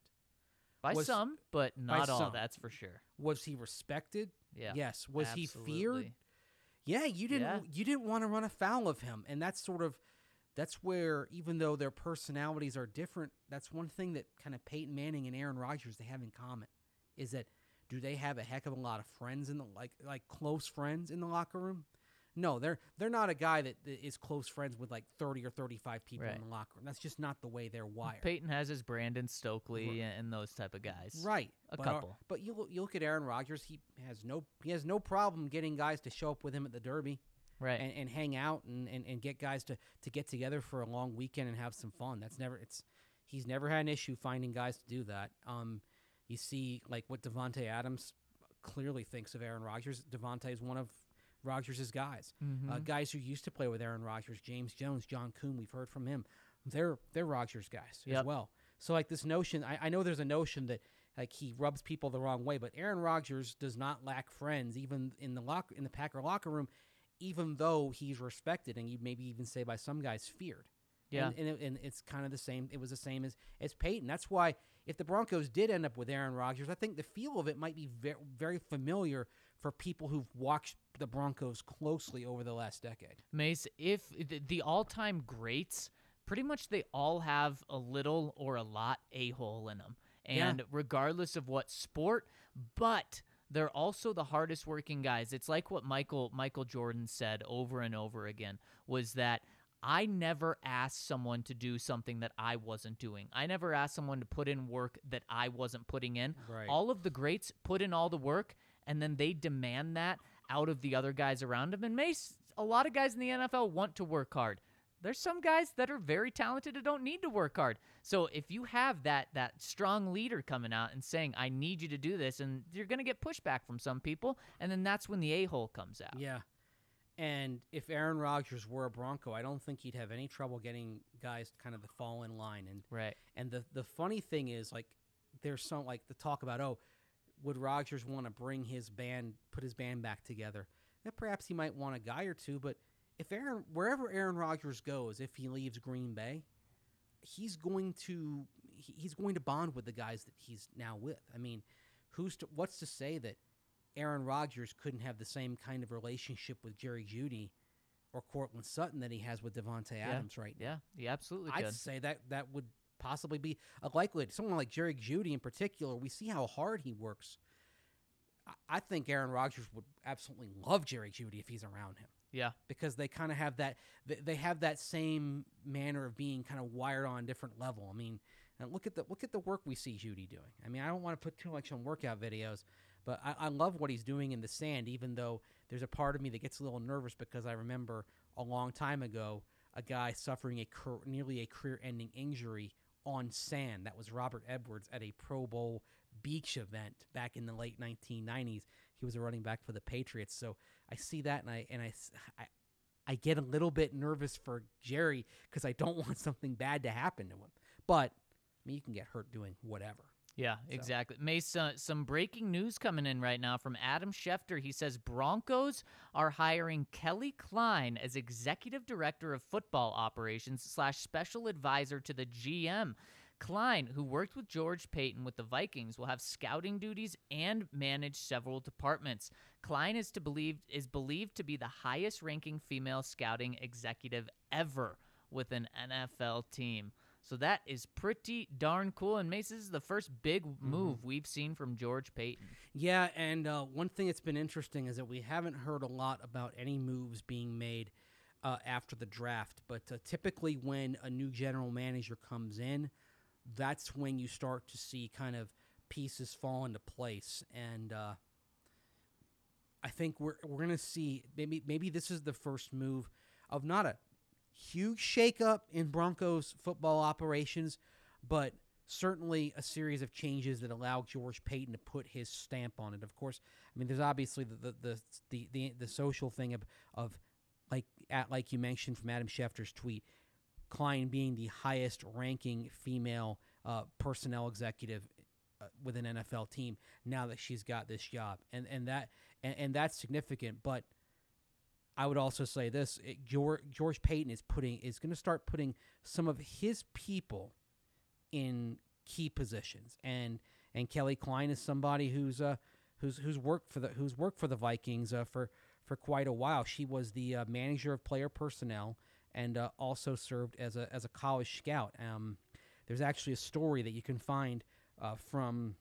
by was- some, but not all. some. That's for sure. Was he respected? Yeah. Yes. Was he feared? Yeah, you didn't Yeah. you didn't want to run afoul of him, and that's sort of that's where even though their personalities are different, that's one thing that kind of Peyton Manning and Aaron Rodgers they have in common is that do they have a heck of a lot of friends in the like like close friends in the locker room? No, they're they're not a guy that, is close friends with like thirty or thirty five people Right. in the locker room. That's just not the way they're wired. Peyton has his Brandon Stokley and those type of guys. Right, A but, uh, couple. but you look, you look at Aaron Rodgers. He has no he has no problem getting guys to show up with him at the Derby, Right. and, and hang out and, and, and get guys to, to get together for a long weekend and have some fun. That's never it's he's never had an issue finding guys to do that. Um, you see like what Davante Adams clearly thinks of Aaron Rodgers. Davante is one of Rodgers' guys, uh, guys who used to play with Aaron Rodgers. James Jones, John Kuhn, we've heard from him. They're they're Rodgers guys as well. So like this notion, I, I know there's a notion that like he rubs people the wrong way, but Aaron Rodgers does not lack friends, even in the locker in the Packer locker room, even though he's respected and you maybe even say by some guys feared. Yeah. and, and, it, and it's kind of the same. It was the same as as Peyton. That's why if the Broncos did end up with Aaron Rodgers, I think the feel of it might be very, very familiar for people who've watched the Broncos closely over the last decade. Mace, if the, the all-time greats, pretty much they all have a little or a lot a-hole in them, and Yeah. regardless of what sport, but they're also the hardest working guys. It's like what Michael Michael Jordan said over and over again was that I never asked someone to do something that I wasn't doing. I never asked someone to put in work that I wasn't putting in. Right. All of the greats put in all the work and then they demand that out of the other guys around them. And Mace, a lot of guys in the NFL want to work hard. There's some guys that are very talented and don't need to work hard. So if you have that that strong leader coming out and saying, "I need you to do this," and you're going to get pushback from some people, and then that's when the a hole comes out. Yeah. And if Aaron Rodgers were a Bronco, I don't think he'd have any trouble getting guys kind of to fall in line. And Right. and the the funny thing is, like, there's some like the talk about, oh, would Rodgers want to bring his band, put his band back together? And perhaps he might want a guy or two, but if Aaron, wherever Aaron Rodgers goes, if he leaves Green Bay, he's going to he's going to bond with the guys that he's now with. I mean, who's to, what's to say that Aaron Rodgers couldn't have the same kind of relationship with Jerry Jeudy or Courtland Sutton that he has with Davante Adams right now? Yeah, he absolutely I'd could. say that that would possibly be a likelihood. Someone like Jerry Jeudy in particular, we see how hard he works. I- I think Aaron Rodgers would absolutely love Jerry Jeudy if he's around him Yeah. because they kind of have that they- have that same manner of being kind of wired on a different level. I mean, and look at the look at the work we see Jeudy doing. I mean, I don't want to put too much on workout videos, but I, I love what he's doing in the sand. Even though there's a part of me that gets a little nervous because I remember a long time ago a guy suffering a car- nearly a career-ending injury on sand. That was Robert Edwards at a Pro Bowl beach event back in the late 1990s. He was a running back for the Patriots. So I see that and I and I I, I get a little bit nervous for Jerry because I don't [LAUGHS] want something bad to happen to him. But I mean, you can get hurt doing whatever. Yeah, exactly. Mace, uh, some breaking news coming in right now from Adam Schefter. He says Broncos are hiring Kelly Klein as executive director of football operations slash special advisor to the GM. Klein, who worked with George Paton with the Vikings, will have scouting duties and manage several departments. Klein is to believe is believed to be the highest ranking female scouting executive ever with an NFL team. So that is pretty darn cool. And Mace, this is the first big move we've seen from George Paton. Yeah, and uh, one thing that's been interesting is that we haven't heard a lot about any moves being made uh, after the draft. But uh, typically, when a new general manager comes in, that's when you start to see kind of pieces fall into place. And uh, I think we're we're gonna see maybe maybe this is the first move of not a huge shakeup in Broncos football operations, but certainly a series of changes that allow George Paton to put his stamp on it. Of course, I mean there's obviously the the the the, the, the social thing of of like at like you mentioned from Adam Schefter's tweet, Klein being the highest ranking female uh, personnel executive uh, with an NFL team now that she's got this job, and and that and, and that's significant. But I would also say this: it, George, George Paton is putting is going to start putting some of his people in key positions, and and Kelly Klein is somebody who's uh who's who's worked for the who's worked for the Vikings uh, for for quite a while. She was the uh, manager of player personnel and uh, also served as a as a college scout. Um, there's actually a story that you can find uh, from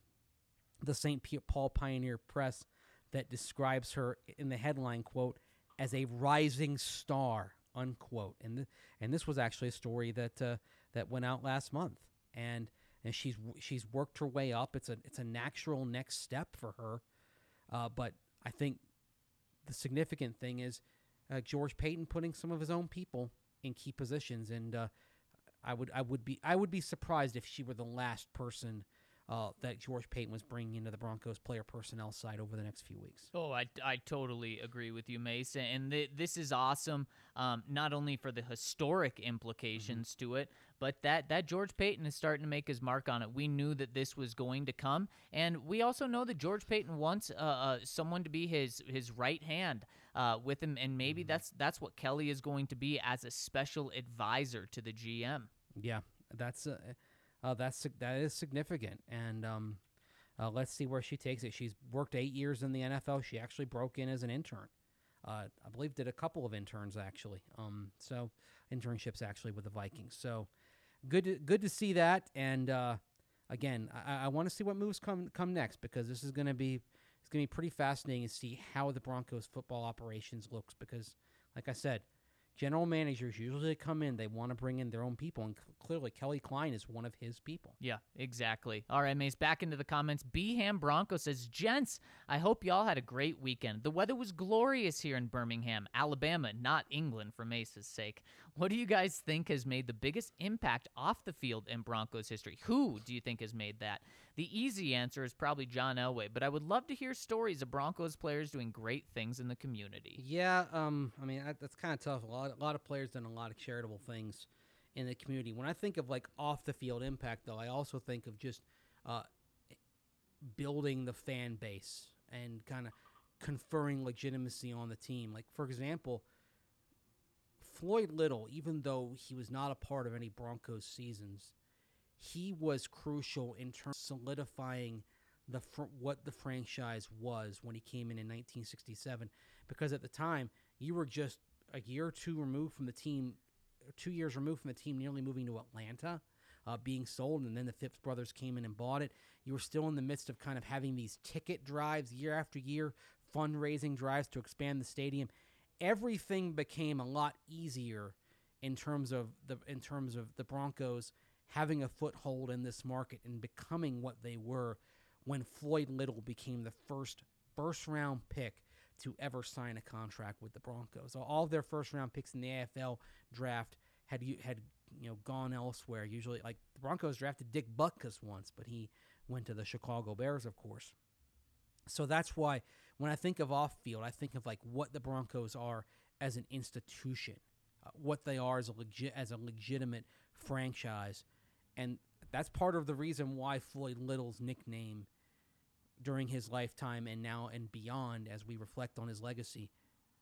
the St. Paul Pioneer Press that describes her in the headline quote as a rising star, unquote. And th- and this was actually a story that uh, that went out last month, and and she's she's worked her way up. It's a it's a natural next step for her, uh, but I think the significant thing is uh, George Paton putting some of his own people in key positions, and uh, I would I would be I would be surprised if she were the last person uh, that George Paton was bringing into the Broncos player personnel side over the next few weeks. Oh, I, I totally agree with you, Mason. And th- this is awesome, um, not only for the historic implications to it, but that, that George Paton is starting to make his mark on it. We knew that this was going to come, and we also know that George Paton wants uh, uh, someone to be his his right hand uh, with him, and maybe that's that's what Kelly is going to be as a special advisor to the GM. Yeah, that's uh, uh, that's that is significant, and um, uh, let's see where she takes it. She's worked eight years in the NFL. She actually broke in as an intern. Uh, I believe did a couple of interns actually. Um, so internships actually with the Vikings. So good, to, good to see that. And uh, again, I, I want to see what moves come come next because this is going to be it's going to be pretty fascinating to see how the Broncos football operations looks because, like I said, general managers usually come in they want to bring in their own people and clearly kelly klein is one of his people Yeah, exactly. All right, Mace, back into the comments. Beham Bronco says, Gents, I hope y'all had a great weekend. The weather was glorious here in Birmingham, Alabama, not England for Mace's sake. What do you guys think has made the biggest impact off the field in Broncos history? Who do you think has made that? The easy answer is probably John Elway, but I would love to hear stories of Broncos players doing great things in the community. yeah um i mean that, that's kind of tough. A lot, a lot of players done a lot of charitable things in the community. When i think of like off the field impact though i also think of just uh building the fan base and kind of conferring legitimacy on the team. Like for example Floyd Little, even though he was not a part of any Broncos seasons, he was crucial in terms of solidifying the fr- what the franchise was when he came in in 1967. Because at the time, you were just a year or two removed from the team, two years removed from the team nearly moving to Atlanta, uh, being sold, and then the Phipps brothers came in and bought it. You were still in the midst of kind of having these ticket drives year after year, fundraising drives to expand the stadium everything became a lot easier in terms of the in terms of the Broncos having a foothold in this market and becoming what they were when Floyd Little became the first first round pick to ever sign a contract with the Broncos. So all their first round picks in the AFL draft had had you know gone elsewhere. Usually, like the Broncos drafted Dick Butkus once, but he went to the Chicago Bears, of course. So that's why when I think of off field, I think of like what the Broncos are as an institution, uh, what they are as a legit as a legitimate franchise, and that's part of the reason why Floyd Little's nickname during his lifetime and now and beyond, as we reflect on his legacy,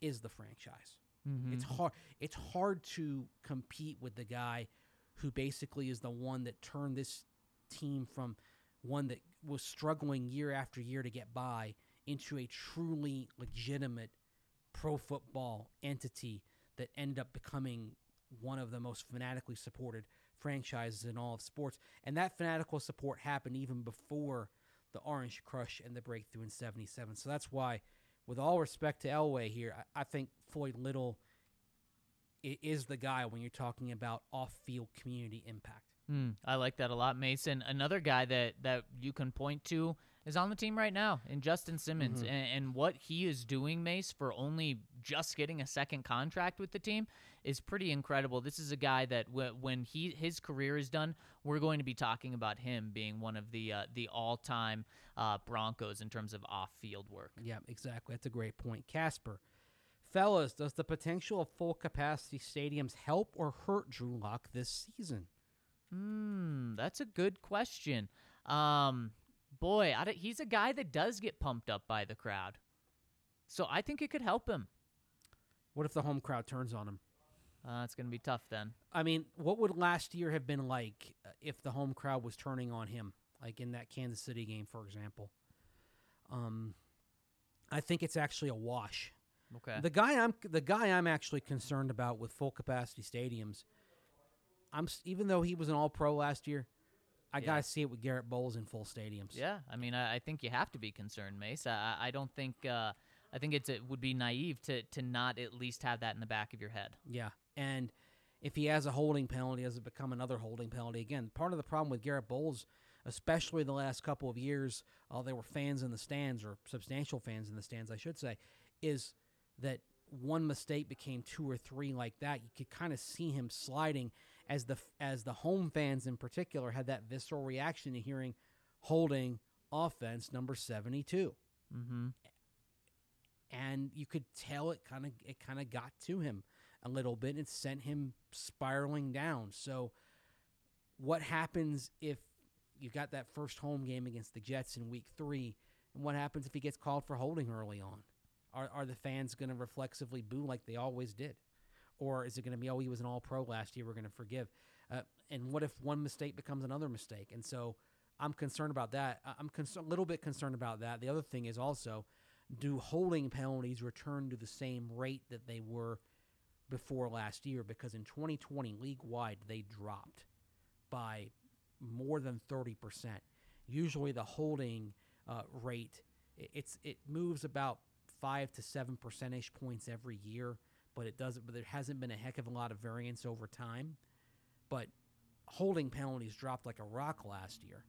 is the franchise. Mm-hmm. It's hard. It's hard to compete with the guy who basically is the one that turned this team from one that was struggling year after year to get by into a truly legitimate pro football entity that ended up becoming one of the most fanatically supported franchises in all of sports. And that fanatical support happened even before the Orange Crush and the breakthrough in 77. So that's why, with all respect to Elway here, I, I think Floyd Little is the guy when you're talking about off field community impact. Hmm, I like that a lot, Mason. Another guy that that you can point to is on the team right now, in Justin Simmons, and, and what he is doing, Mace, for only just getting a second contract with the team is pretty incredible. This is a guy that w- when he his career is done, we're going to be talking about him being one of the uh, the all time uh, Broncos in terms of off field work. Yeah, exactly. That's a great point. Casper, fellas, does the potential of full capacity stadiums help or hurt Drew Lock this season? Hmm, that's a good question. Um, boy, I he's a guy that does get pumped up by the crowd, so I think it could help him. What if the home crowd turns on him? Uh, it's gonna be tough then. I mean, what would last year have been like uh, if the home crowd was turning on him, like in that Kansas City game, for example? Um, I think it's actually a wash. Okay. The guy I'm the guy I'm actually concerned about with full capacity stadiums. I'm even though he was an All Pro last year, I Yeah. gotta see it with Garett Bolles in full stadiums. yeah, I mean, I, I think you have to be concerned, Mace. I, I- I don't think. Uh, I think it's it would be naive to to not at least have that in the back of your head. Yeah, and if he has a holding penalty, does it become another holding penalty again? Part of the problem with Garett Bolles, especially the last couple of years, uh, there were fans in the stands or substantial fans in the stands, I should say, is that one mistake became two or three like that. You could kind of see him sliding as the as the home fans in particular had that visceral reaction to hearing holding offense number seventy two. Mm-hmm. And you could tell it kind of it kind of got to him a little bit and sent him spiraling down. So, what happens if you got that first home game against the Jets in week three? And what happens if he gets called for holding early on? Are, are the fans going to reflexively boo like they always did? Or is it going to be, oh, he was an all pro last year, we're going to forgive? Uh, and what if one mistake becomes another mistake? And so I'm concerned about that. I'm cons- a little bit concerned about that. The other thing is also, do holding penalties return to the same rate that they were before last year? Because in 2020, league wide, they dropped by more than 30%. Usually the holding uh, rate it's it moves about 5 to 7 percentage points every year, but it doesn't but there hasn't been a heck of a lot of variance over time. But holding penalties dropped like a rock last year.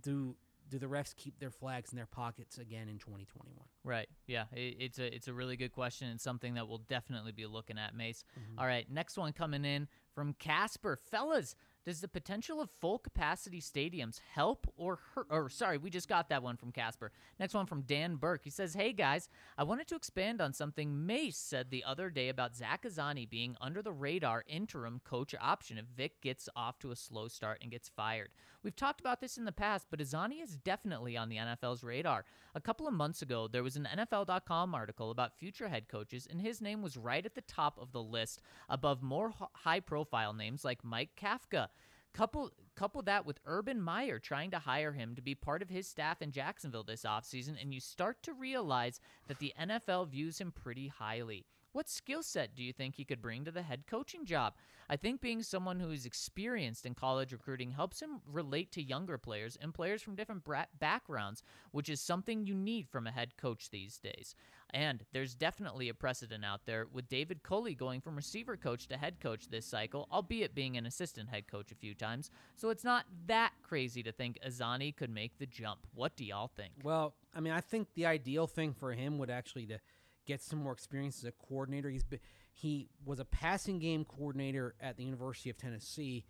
Do do the refs keep their flags in their pockets again in 2021? Right. Yeah. It, it's a it's a really good question and something that we'll definitely be looking at, Mace. Mm-hmm. All right. Next one coming in from Casper, fellas. Does the potential of full capacity stadiums help or hurt? Or sorry, we just got that one from Casper. Next one from Dan Burke. He says, "Hey guys, I wanted to expand on something Mace said the other day about Zach Azzanni being under the radar interim coach option if Vic gets off to a slow start and gets fired. We've talked about this in the past, but Azzanni is definitely on the NFL's radar. A couple of months ago, there was an NFL.com article about future head coaches, and his name was right at the top of the list, above more high-profile names like Mike Kafka." Couple couple that with Urban Meyer trying to hire him to be part of his staff in Jacksonville this offseason, and you start to realize that the NFL views him pretty highly. What skill set do you think he could bring to the head coaching job? I think being someone who is experienced in college recruiting helps him relate to younger players and players from different backgrounds, which is something you need from a head coach these days. And there's definitely a precedent out there with David Culley going from receiver coach to head coach this cycle, albeit being an assistant head coach a few times. So it's not that crazy to think Azzanni could make the jump. What do y'all think? Well, I mean, I think the ideal thing for him would actually to get some more experience as a coordinator. He's been, he was a passing game coordinator at the University of Tennessee,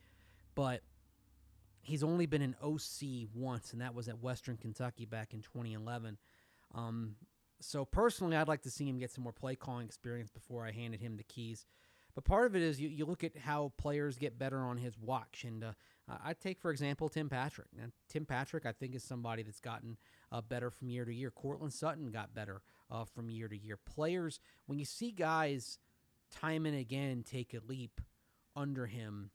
but he's only been an OC once, and that was at Western Kentucky back in 2011. Um, so personally, I'd like to see him get some more play calling experience before I handed him the keys. But part of it is you, you look at how players get better on his watch. And uh, I take, for example, Tim Patrick. Now, Tim Patrick, I think, is somebody that's gotten uh, better from year to year. Courtland Sutton got better uh, from year to year. Players, when you see guys time and again take a leap under him,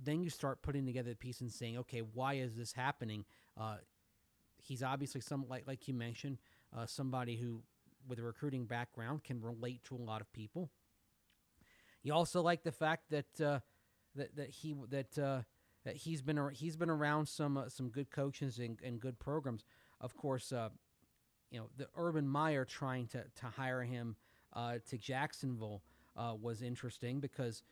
then you start putting together the piece and saying, okay, why is this happening? Uh, he's obviously some like like you mentioned, uh, somebody who with a recruiting background can relate to a lot of people. You also like the fact that uh, that that he that uh, that he's been he's been around some uh, some good coaches and, and good programs. Of course, uh, you know the Urban Meyer trying to to hire him uh, to Jacksonville uh, was interesting because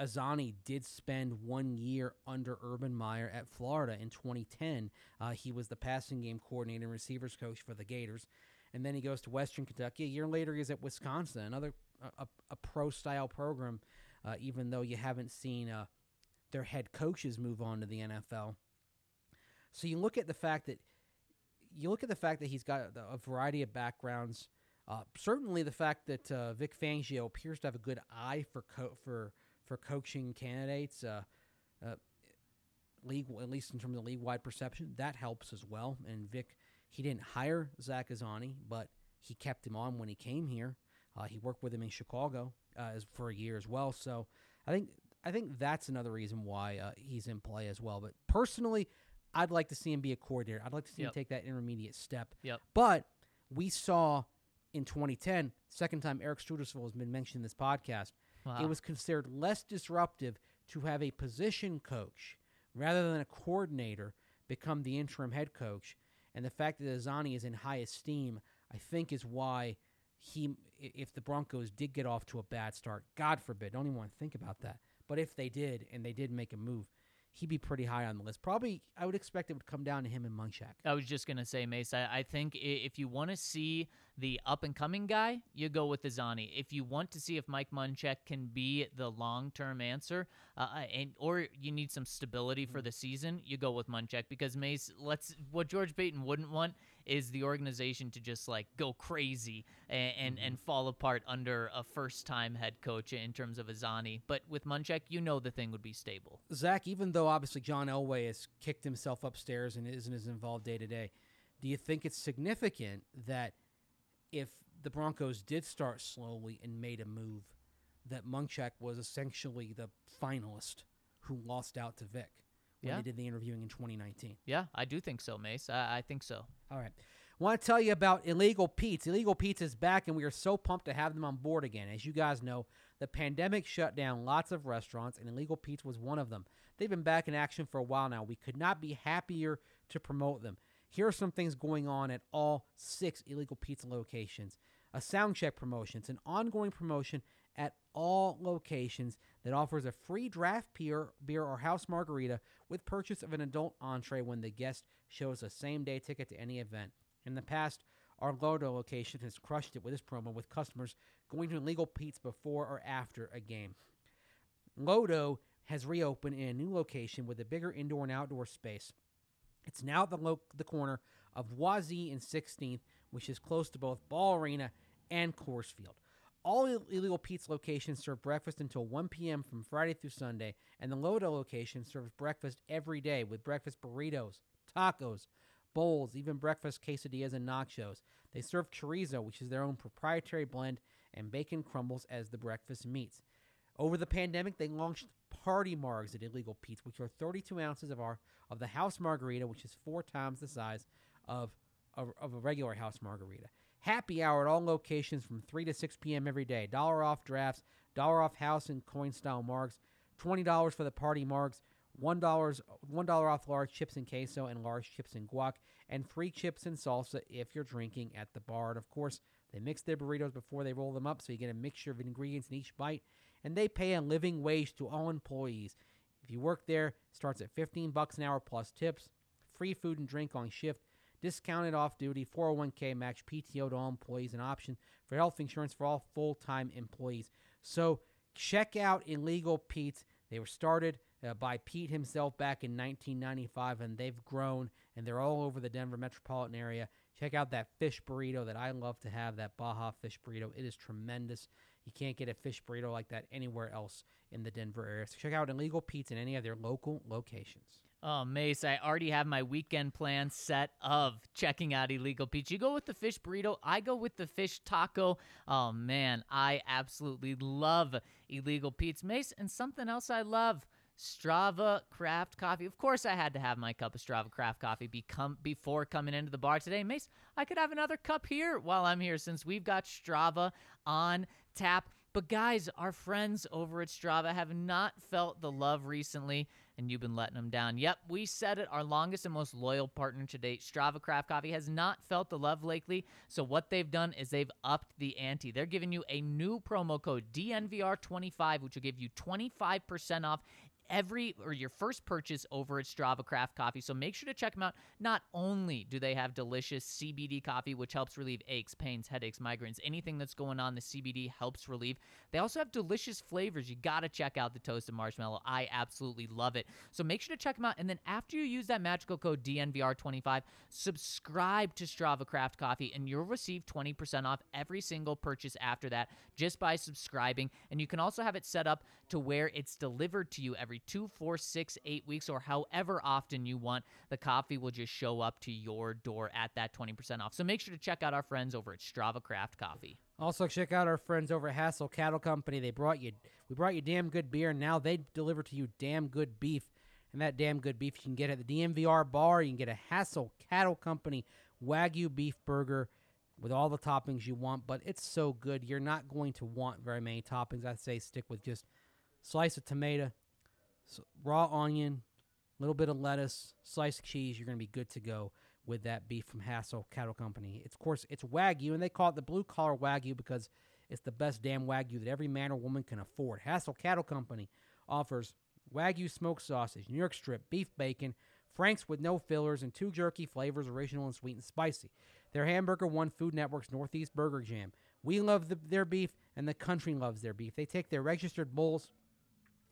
Azzanni did spend one year under Urban Meyer at Florida in 2010. Uh, he was the passing game coordinator and receivers coach for the Gators, and then he goes to Western Kentucky. A year later, he's at Wisconsin, another a, a pro style program. Uh, even though you haven't seen uh, their head coaches move on to the NFL, so you look at the fact that you look at the fact that he's got a variety of backgrounds. Uh, certainly, the fact that uh, Vic Fangio appears to have a good eye for co- for for coaching candidates, uh, uh, league at least in terms of league wide perception, that helps as well. And Vic, he didn't hire Zach Azzanni, but he kept him on when he came here. Uh, he worked with him in Chicago uh, as, for a year as well. So I think I think that's another reason why he's in play as well. But personally, I'd like to see him be a coordinator. I'd like to see Yep. him take that intermediate step. Yep. But we saw in 2010, second time Eric Studesville has been mentioned in this podcast, Wow. it was considered less disruptive to have a position coach rather than a coordinator become the interim head coach. And the fact that Azzanni is in high esteem, I think is why he, if the Broncos did get off to a bad start, God forbid, don't even want to think about that. But if they did, and they did make a move, he'd be pretty high on the list. Probably, I would expect it would come down to him and Munchak. I was just gonna say, Mace. I, I think if you want to see the up and coming guy, you go with Azzanni. If you want to see if Mike Munchak can be the long term answer, uh, and or you need some stability for the season, you go with Munchak because Mace. Let's what George Paton wouldn't want is the organization to just like go crazy and and, and fall apart under a first time head coach in terms of Azzanni. But with Munchak, you know the thing would be stable. Zach, even though obviously John Elway has kicked himself upstairs and isn't as involved day to day, do you think it's significant that if the Broncos did start slowly and made a move, that Munchak was essentially the finalist who lost out to Vic when Yeah. they did the interviewing in 2019? Yeah, I do think so, Mace. I, I think so. All right. Want to tell you about Illegal Pete's. Illegal Pete's is back, and we are so pumped to have them on board again. As you guys know, the pandemic shut down lots of restaurants, and Illegal Pete's was one of them. They've been back in action for a while now. We could not be happier to promote them. Here are some things going on at all six Illegal Pete's locations. A sound check promotion. It's an ongoing promotion at all locations that offers a free draft beer, beer or house margarita with purchase of an adult entree when the guest shows a same day ticket to any event. In the past, our Lodo location has crushed it with this promo with customers going to Illegal Pete's before or after a game. Lodo has reopened in a new location with a bigger indoor and outdoor space. It's now at the, lo- the corner of Wazee and 16th, which is close to both Ball Arena and Coors Field. All Illegal Pete's locations serve breakfast until 1 p.m. from Friday through Sunday, and the Lodo location serves breakfast every day with breakfast burritos, tacos, bowls, even breakfast quesadillas and nachos. They serve chorizo, which is their own proprietary blend, and bacon crumbles as the breakfast meats. Over the pandemic, they launched Party Margs at Illegal Pete's, which are 32 ounces of our of the house margarita, which is four times the size of of, of a regular house margarita. Happy hour at all locations from 3 to 6 p.m. every day. Dollar off drafts, dollar off house and coin style marks, twenty dollars for the party margs, one dollars one dollar off large chips and queso and large chips and guac, and free chips and salsa if you're drinking at the bar. And of course, they mix their burritos before they roll them up, so you get a mixture of ingredients in each bite. And they pay a living wage to all employees. If you work there, it starts at 15 bucks an hour plus tips, free food and drink on shift, discounted off duty, 401k match, PTO to all employees, an option for health insurance for all full time employees. So check out Illegal Pete's. They were started uh, by Pete himself back in 1995, and they've grown, and they're all over the Denver metropolitan area. Check out that fish burrito that I love to have, that Baja fish burrito. It is tremendous. You can't get a fish burrito like that anywhere else in the Denver area. So check out Illegal Pete's in any of their local locations. Oh, Mace, I already have my weekend plan set of checking out Illegal Pete's. You go with the fish burrito, I go with the fish taco. Oh, man, I absolutely love Illegal Pete's. Mace, and something else I love. Strava craft coffee. Of course, I had to have my cup of Strava craft coffee become before coming into the bar today. Mace, I could have another cup here while I'm here since we've got Strava on tap. But guys, our friends over at Strava have not felt the love recently, and you've been letting them down. Yep, we said it. Our longest and most loyal partner to date, Strava Craft Coffee, has not felt the love lately. So what they've done is they've upped the ante. They're giving you a new promo code DNVR25, which will give you 25% off every or your first purchase over at Strava Craft Coffee. So make sure to check them out. Not only do they have delicious CBD coffee, which helps relieve aches, pains, headaches, migraines, anything that's going on, the CBD helps relieve. They also have delicious flavors. You got to check out the toasted marshmallow. I absolutely love it. So make sure to check them out. And then after you use that magical code DNVR25, subscribe to Strava Craft Coffee, and you'll receive 20% off every single purchase after that just by subscribing. And you can also have it set up to where it's delivered to you every two, four, six, eight weeks, or however often you want. The coffee will just show up to your door at that 20% off. So make sure to check out our friends over at Strava Craft Coffee. Also, check out our friends over at Hassell Cattle Company. They brought you, we brought you damn good beer, and now they deliver to you damn good beef. And that damn good beef you can get at the DNVR bar. You can get a Hassell Cattle Company Wagyu beef burger with all the toppings you want, but it's so good. You're not going to want very many toppings. I'd say stick with just slice of tomato, s- raw onion, a little bit of lettuce, sliced cheese. You're going to be good to go with that beef from Hassell Cattle Company. It's of course it's Wagyu, and they call it the blue collar Wagyu because it's the best damn Wagyu that every man or woman can afford. Hassell Cattle Company offers Wagyu smoked sausage, New York strip, beef bacon, Franks with no fillers, and two jerky flavors, original and sweet and spicy. Their Hamburger Won Food Network's Northeast Burger Jam. We love the, their beef, and the country loves their beef. They take their registered bulls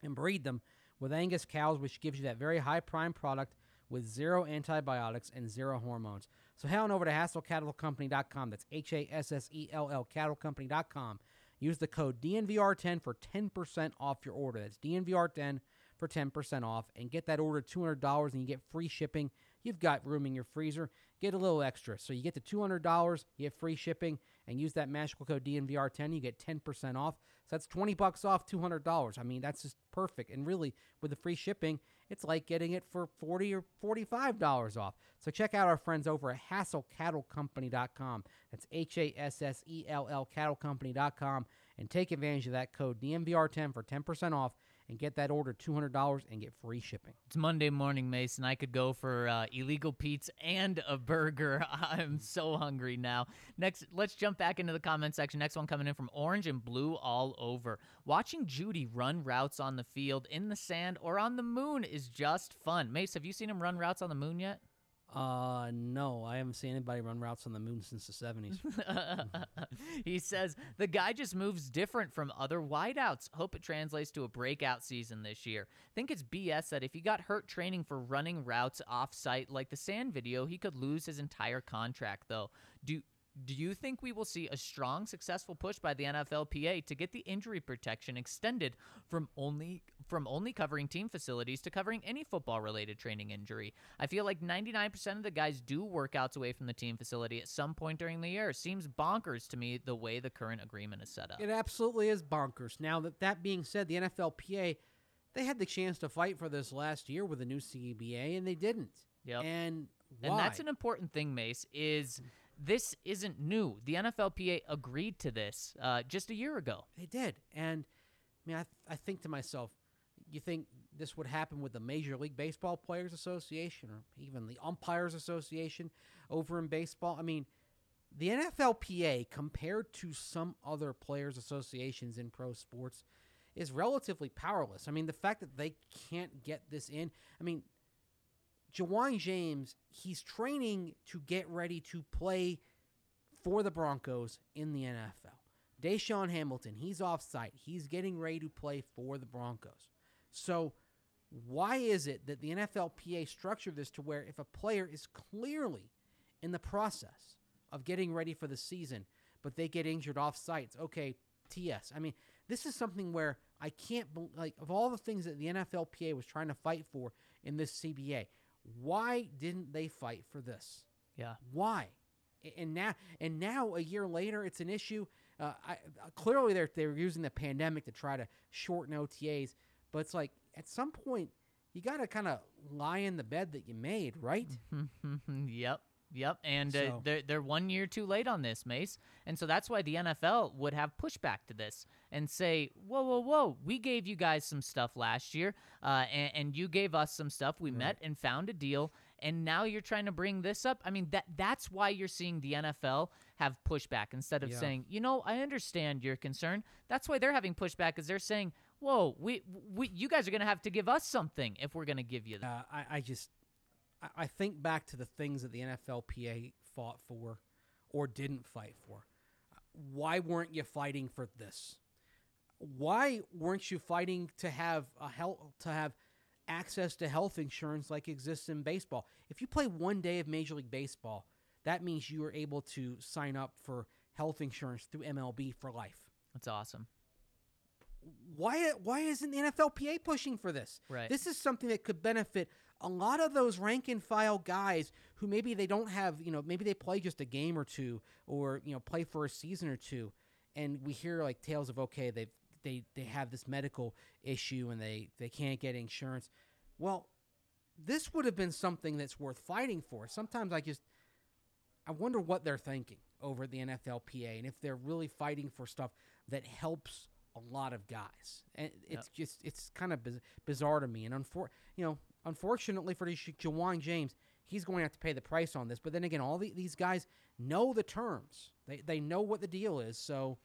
and breed them with Angus cows, which gives you that very high prime product with zero antibiotics and zero hormones. So head on over to HassellCattleCompany.com. That's H A S S E L L CattleCompany.com. Use the code DNVR10 for 10% off your order. That's DNVR10 for 10% off. And get that order $200 and you get free shipping. You've got room in your freezer. Get a little extra. So you get the $200, you get free shipping, and use that magical code DNVR10. You get 10% off. So that's 20 bucks off $200. I mean, that's just perfect. And really, with the free shipping, it's like getting it for 40 or $45 off. So check out our friends over at HassellCattleCompany.com. That's H A S S E L L CattleCompany.com. And take advantage of that code DNVR10 for 10% off and get that order $200 and get free shipping. It's Monday morning, Mason. I could go for uh, illegal Pete's and a burger. [LAUGHS] I'm so hungry now. Next, let's jump back into the comment section. Next one coming in from Orange and Blue all over. Watching Jeudy run routes on the field, in the sand, or on the moon is just fun. Mace, have you seen him run routes on the moon yet? Uh, no, I haven't seen anybody run routes on the moon since the 70s. [LAUGHS] he says the guy just moves different from other wideouts. Hope it translates to a breakout season this year. Think it's BS that if he got hurt training for running routes off site like the sand video, he could lose his entire contract though. Do do you think we will see a strong, successful push by the NFLPA to get the injury protection extended from only from only covering team facilities to covering any football-related training injury? I feel like 99% of the guys do workouts away from the team facility at some point during the year. Seems bonkers to me the way the current agreement is set up. It absolutely is bonkers. Now that that being said, the NFLPA they had the chance to fight for this last year with the new CBA and they didn't. Yep. And why? And that's an important thing, Mace, is this isn't new. The NFLPA agreed to this uh, just a year ago. They did. And I mean, I, I think to myself, you think this would happen with the Major League Baseball Players Association or even the Umpires Association over in baseball? I mean, the NFLPA, compared to some other players' associations in pro sports, is relatively powerless. I mean, the fact that they can't get this in, I mean, Ja'Wuan James, he's training to get ready to play for the Broncos in the NFL. DaeSean Hamilton, he's off site. He's getting ready to play for the Broncos. So, why is it that the NFLPA structured this to where if a player is clearly in the process of getting ready for the season, but they get injured off sites, okay, TS. I mean, this is something where I can't, like, of all the things that the NFLPA was trying to fight for in this CBA, why didn't they fight for this? Yeah. Why? And now, and now, a year later, it's an issue. Uh, I, clearly, they're they're using the pandemic to try to shorten OTAs, but it's like at some point you got to kind of lie in the bed that you made, right? [LAUGHS] yep. Yep, and uh, they're they're one year too late on this, Mace, and so that's why the NFL would have pushback to this and say, "Whoa, whoa, whoa! We gave you guys some stuff last year, uh, and, and you gave us some stuff. We met and found a deal, and now you're trying to bring this up. I mean, that that's why you're seeing the NFL have pushback instead of Yeah. saying, you know, I understand your concern. That's why they're having pushback, because they're saying, "Whoa, we we you guys are going to have to give us something if we're going to give you that." Uh, I, I just I, I think back to the things that the NFLPA fought for or didn't fight for. Why weren't you fighting for this? Why weren't you fighting to have a health to have access to health insurance like exists in baseball? If you play one day of Major League Baseball, that means you are able to sign up for health insurance through MLB for life That's awesome. why why isn't the NFLPA pushing for this? Right. This is something that could benefit a lot of those rank and file guys who maybe they don't have, you know, maybe they play just a game or two or, you know, play for a season or two and we hear like tales of okay, they they they have this medical issue and they they can't get insurance. Well, this would have been something that's worth fighting for. Sometimes I just I wonder what they're thinking over at the NFLPA and if they're really fighting for stuff that helps a lot of guys. And it's just it's kind of biz- bizarre to me. And unfor- you know, unfortunately for Ja'Wuan James, he's going to have to pay the price on this. But then again, all the, these guys know the terms. They they know what the deal is. So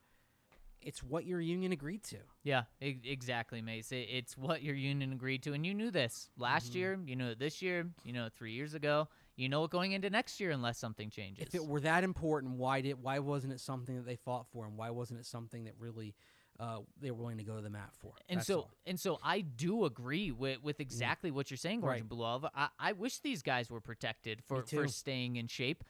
it's what your union agreed to. Yeah, exactly, Mace. It, it's what your union agreed to, and you knew this last Mm-hmm. year. You know it this year. You know three years ago. You know it going into next year, unless something changes. If it were that important, why did why wasn't it something that they fought for, and why wasn't it something that really uh, they were willing to go to the mat for? and That's so all. and so I do agree with with exactly what you're saying, Orange Right. and Blue Olive. I, I wish these guys were protected for, for staying in shape.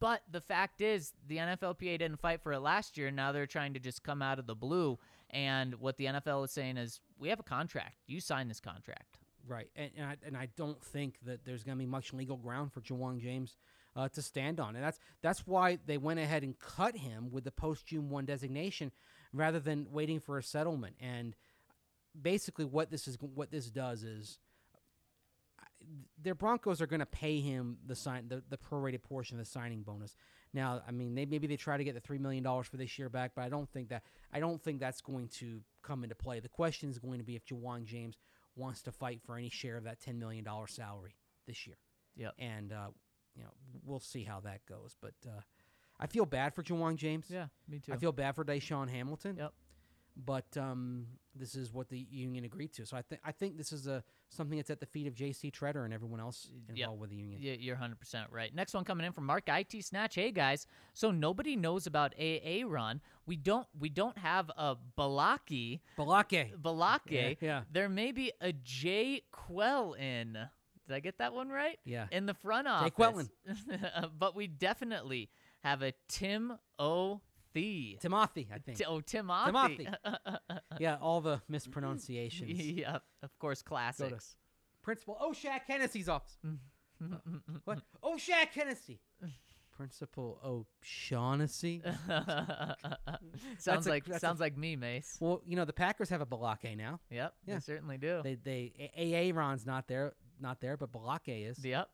But the fact is, the NFLPA didn't fight for it last year. Now they're trying to just come out of the blue. And what the NFL is saying is, we have a contract. You sign this contract. Right, and and I, and I don't think that there's going to be much legal ground for Ja'Wuan James uh, to stand on, and that's that's why they went ahead and cut him with the post June one designation, rather than waiting for a settlement. And basically, what this is what this does is their Broncos are going to pay him the sign the, the prorated portion of the signing bonus. Now, I mean, they maybe they try to get the three million dollars for this year back, but I don't think that I don't think that's going to come into play. The question is going to be if Ja'Wuan James wants to fight for any share of that ten million dollar salary this year, Yep. and uh, you know we'll see how that goes. But uh, I feel bad for Ja'Wuan James. Yeah, me too. I feel bad for DaeSean Hamilton Yep. But um, this is what the union agreed to. So I think I think this is a something that's at the feet of J.C. Tretter and everyone else involved Yep. with the union. Yeah, you're 100% right. Next one coming in from Mark IT Snatch. Hey guys, so nobody knows about AA Run. We don't we don't have a Balaki Balake. Balake. Yeah, yeah. There may be a J Quell in. Did I get that one right? Yeah. In the front office. Quellin. [LAUGHS] but we definitely have a Tim O. Thee. Timothy, I think. Oh, Timothy. Timothy. [LAUGHS] yeah, all the mispronunciations. [LAUGHS] yeah, of course, classics. Principal O'Shaq Hennessy's office. Uh, [LAUGHS] what? O'Shaq Hennessy. Principal O'Shaughnessy. Sounds a- like that's a- sounds like me, Mace. well, you know the Packers have a Balake now. Yep, Yeah. they certainly do. They they A- Aaron's not there, not there, but Balake is. Yep.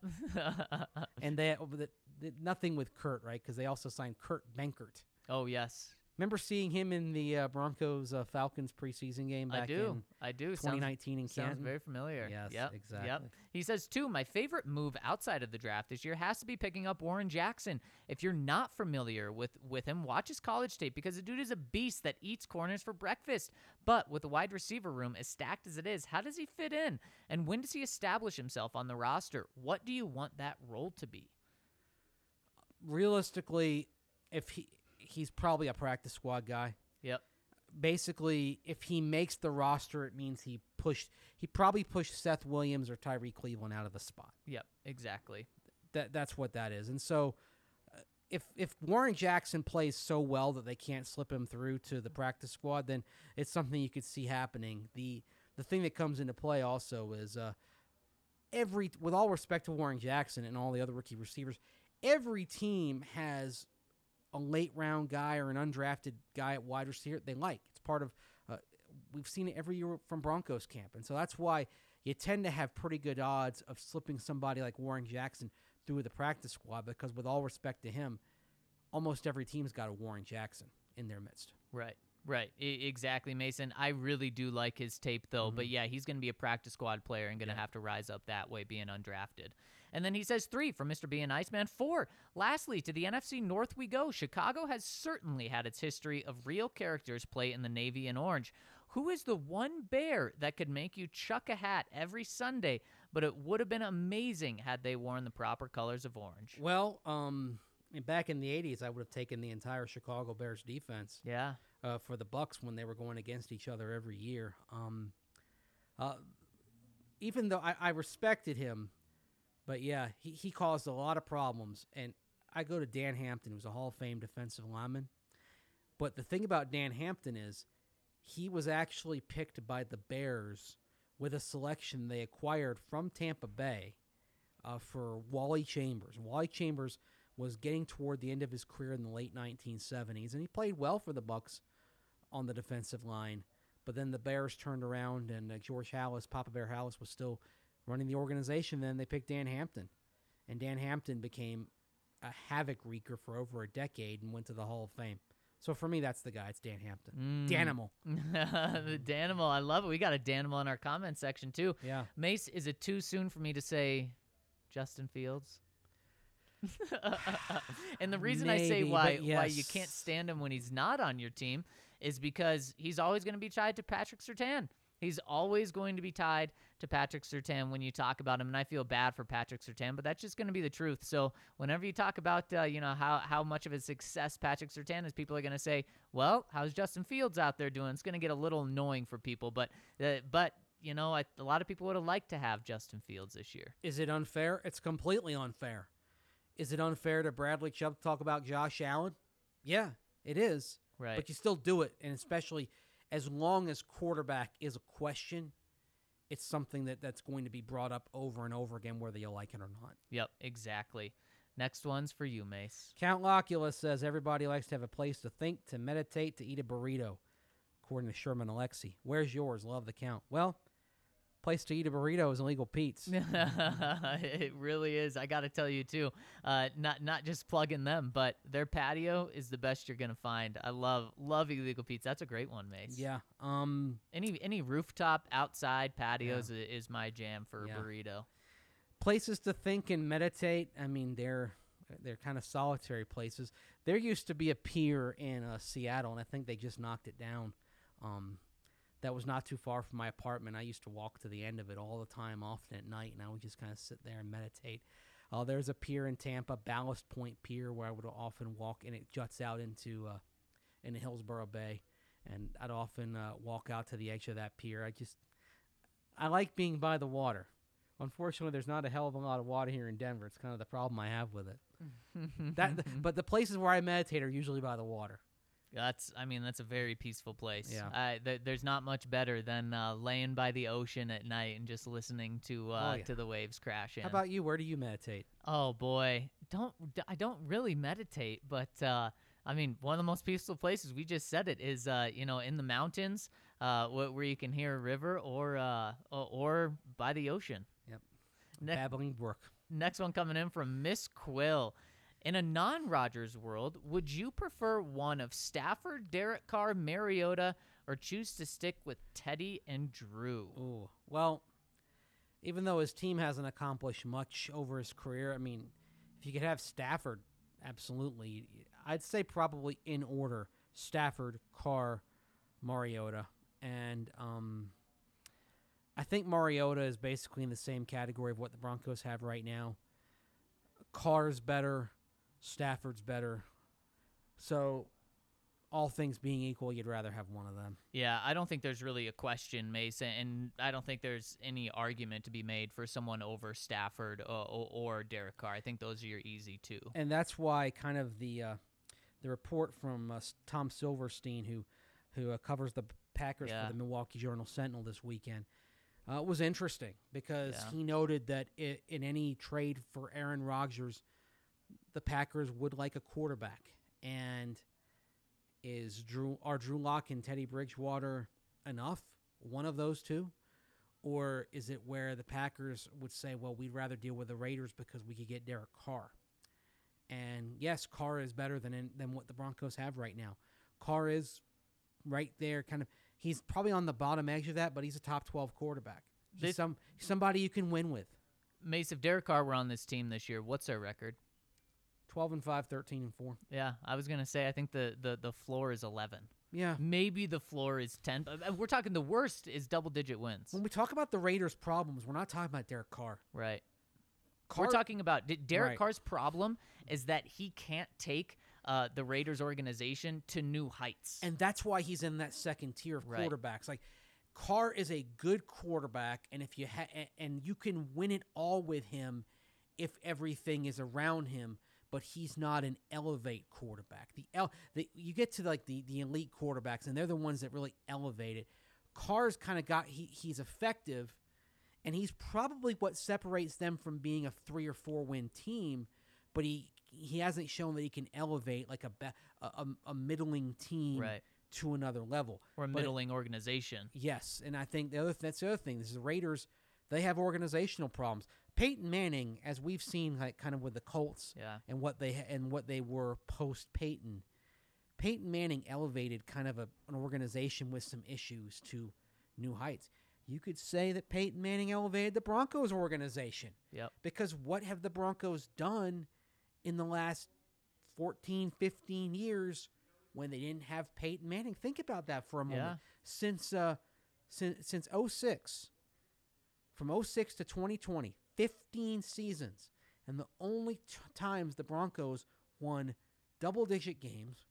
And they, the, the, nothing with Kurt, right? Because they also signed Kurt Benkert. Oh yes, Remember seeing him in the uh, Broncos uh, Falcons preseason game back I do. in I do. 2019 in sounds, sounds very familiar. Yes, Yep. exactly. Yep. He says too. My favorite move outside of the draft this year has to be picking up Warren Jackson. If you're not familiar with with him, watch his college tape because the dude is a beast that eats corners for breakfast. But with the wide receiver room as stacked as it is, how does he fit in? And when does he establish himself on the roster? What do you want that role to be? Realistically, if he he's probably a practice squad guy. Yep. Basically, if he makes the roster, it means he pushed. He probably pushed Seth Williams or Tyree Cleveland out of the spot. Yep. Exactly. That that's what that is. And so, uh, if if Warren Jackson plays so well that they can't slip him through to the practice squad, then it's something you could see happening. the The thing that comes into play also is uh, every, with all respect to Warren Jackson and all the other rookie receivers, every team has a late round guy or an undrafted guy at wide receiver they like. It's part of. Uh, we've seen it every year from Broncos camp, and so that's why you tend to have pretty good odds of slipping somebody like Warren Jackson through the practice squad. Because with all respect to him, almost every team's got a Warren Jackson in their midst. Right. Right. I- exactly, Mason. I really do like his tape, though. But yeah, he's going to be a practice squad player and going to have to rise up that way, being undrafted. And then he says three from Mr. B and Iceman. Four. Lastly, to the NFC North we go. Chicago has certainly had its history of real characters play in the navy and orange. Who is the one bear that could make you chuck a hat every Sunday? But it would have been amazing had they worn the proper colors of orange. Well, um, back in the '80s, I would have taken the entire Chicago Bears defense. Yeah. Uh, for the Bucs when they were going against each other every year. Um, uh, even though I, I respected him, but yeah, he, he caused a lot of problems. And I go to Dan Hampton, who's a Hall of Fame defensive lineman. But the thing about Dan Hampton is he was actually picked by the Bears with a selection they acquired from Tampa Bay uh, for Wally Chambers. Wally Chambers was getting toward the end of his career in the late 1970s, and he played well for the Bucs on the defensive line. But then the Bears turned around, and uh, George Halas, Papa Bear Halas, was still running the organization. Then they picked Dan Hampton, and Dan Hampton became a havoc wreaker for over a decade and went to the Hall of Fame. So for me, that's the guy. It's Dan Hampton. Danimal. [LAUGHS] the Danimal. I love it. We got a Danimal in our comment section too. Yeah. Mace, is it too soon for me to say Justin Fields? [LAUGHS] and the reason I say why but why you can't stand him when he's not on your team is because he's always going to be tied to Patrick Surtain. He's always going to be tied to Patrick Surtain when you talk about him, and I feel bad for Patrick Surtain, but that's just going to be the truth. So whenever you talk about uh, you know how how much of a success Patrick Surtain is, people are going to say, "Well, how's Justin Fields out there doing?" It's going to get a little annoying for people, but uh, but you know I, a lot of people would have liked to have Justin Fields this year. Is it unfair? It's completely unfair. Is it unfair to Bradley Chubb to talk about Josh Allen? Yeah, it is. Right. But you still do it, and especially as long as quarterback is a question, it's something that, that's going to be brought up over and over again, whether you like it or not. Yep, exactly. Next one's for you, Mace. Count Locula says everybody likes to have a place to think, to meditate, to eat a burrito, according to Sherman Alexie. Where's yours? Love the count. Well, place to eat a burrito is illegal Pete's. [LAUGHS] it really is. I got to tell you too. Uh, not not just plugging them, but their patio is the best you're gonna find. I love love illegal Pete's. That's a great one, Mace. yeah. Um. Any any rooftop outside patios i is my jam for Yeah. a burrito. places to think and meditate. I mean, they're they're kind of solitary places. There used to be a pier in uh, Seattle, and I think they just knocked it down. Um, that was not too far from my apartment. I used to walk to the end of it all the time, often at night, and I would just kind of sit there and meditate. Uh, there's a pier in Tampa, Ballast Point Pier, where I would often walk, and it juts out into uh, into Hillsborough Bay, and I'd often uh, walk out to the edge of that pier. I just I like being by the water. Unfortunately, there's not a hell of a lot of water here in Denver. It's kind of the problem I have with it. [LAUGHS] that, but the places where I meditate are usually by the water. That's I mean that's a very peaceful place. Yeah. I, th- there's not much better than uh, laying by the ocean at night and just listening to uh, Oh, yeah. to the waves crash in. How about you? Where do you meditate? Oh boy, don't I don't really meditate, but uh, I mean one of the most peaceful places we just said it is uh, you know in the mountains, uh, wh- where you can hear a river or uh, or by the ocean. Yep. Ne- Babbling Brook. Next one coming in from Miss Quill. In a non-Rodgers world, would you prefer one of Stafford, Derek Carr, Mariota, or choose to stick with Teddy and Drew? Ooh. Well, even though his team hasn't accomplished much over his career, I mean, if you could have Stafford, absolutely. I'd say probably in order Stafford, Carr, Mariota. And um, I think Mariota is basically in the same category of what the Broncos have right now. Carr's better, Stafford's better. So, all things being equal, you'd rather have one of them. Yeah, I don't think there's really a question, Mason, and I don't think there's any argument to be made for someone over Stafford or, or, or Derek Carr. I think those are your easy two. and that's why kind of the uh, the report from uh, Tom Silverstein, who who uh, covers the Packers Yeah. for the Milwaukee Journal Sentinel this weekend, uh, was interesting because Yeah. he noted that i in any trade for Aaron Rodgers, the Packers would like a quarterback, and is Drew are Drew Lock and Teddy Bridgewater enough? One of those two. Or is it where the Packers would say, well, we'd rather deal with the Raiders because we could get Derek Carr? And yes, Carr is better than than what the Broncos have right now. Carr is right there, kind of. He's probably on the bottom edge of that, but he's a top twelve quarterback. He's This- some somebody you can win with. Mace, if Derek Carr were on this team this year, what's their record? Twelve and 5, 13 and four. Yeah, I was gonna say I think the the, the floor is eleven. Yeah. Maybe the floor is ten. but, uh, We're talking the worst is double digit wins. When we talk about the Raiders' problems, we're not talking about Derek Carr. Right. Carr We're talking about D- Derek Right. Carr's problem is that he can't take uh, the Raiders organization to new heights. And that's why he's in that second tier of Right. quarterbacks. Like Carr is a good quarterback, and if you ha- and you can win it all with him, if everything is around him. But he's not an elevate quarterback. The, el- the you get to like the the elite quarterbacks, and they're the ones that really elevate it. Carr's kind of got he he's effective, and he's probably what separates them from being a three or four win team. But he he hasn't shown that he can elevate like a a, a, a middling team Right. to another level or a But it- middling organization. yes, and I think the other that's the other thing. This is the Raiders. They have organizational problems. Peyton Manning, as we've seen, like kind of with the Colts, Yeah. and what they and what they were post Peyton. Peyton Manning elevated kind of a, an organization with some issues to new heights. you could say that Peyton Manning elevated the Broncos organization. Yep. Because what have the Broncos done in the last 14, 15 years when they didn't have Peyton Manning? Think about that for a moment. Yeah. Since uh since since 06 from 06 to 2020, 15 seasons. And the only t- times the Broncos won double digit games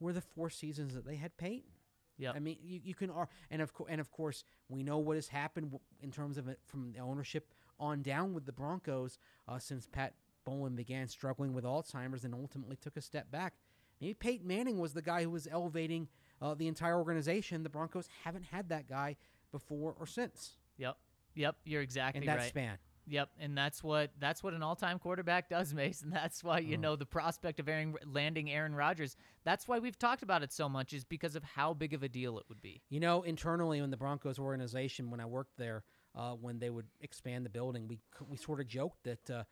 were the four seasons that they had Peyton. Yeah, I mean, you, you can, ar- and of course, and of course, we know what has happened in terms of it from the ownership on down with the Broncos uh, since Pat Bowlen began struggling with Alzheimer's and ultimately took a step back. Maybe Peyton Manning was the guy who was elevating uh, the entire organization. The Broncos haven't had that guy before or since Yep. Yep. You're exactly in that right. span. Yep, and that's what that's what an all-time quarterback [LAUGHS] does, Mason. That's why you know the prospect of Aaron, landing Aaron Rodgers. That's why we've talked about it so much, is because of how big of a deal it would be. You know, internally in the Broncos organization, when I worked there, uh, when they would expand the building, we we sort of joked that uh,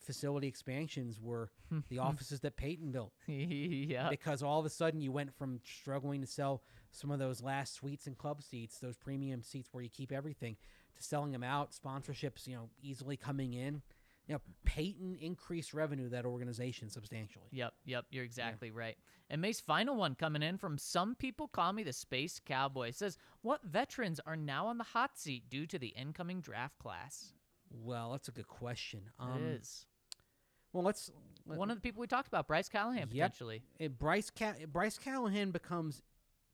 facility expansions were [LAUGHS] the offices that Peyton built. [LAUGHS] yeah. because all of a sudden you went from struggling to sell some of those last suites and club seats, those premium seats where you keep everything, to selling them out, sponsorships, you know, easily coming in. You know, Peyton increased revenue that organization substantially. Yep, yep, you're exactly right. And Mace, final one coming in from some people call me the Space Cowboy says, What veterans are now on the hot seat due to the incoming draft class? Well, that's a good question. Um, it is. Well, let's. let- One of the people we talked about, Bryce Callahan, potentially. Bryce Ca- Bryce Callahan becomes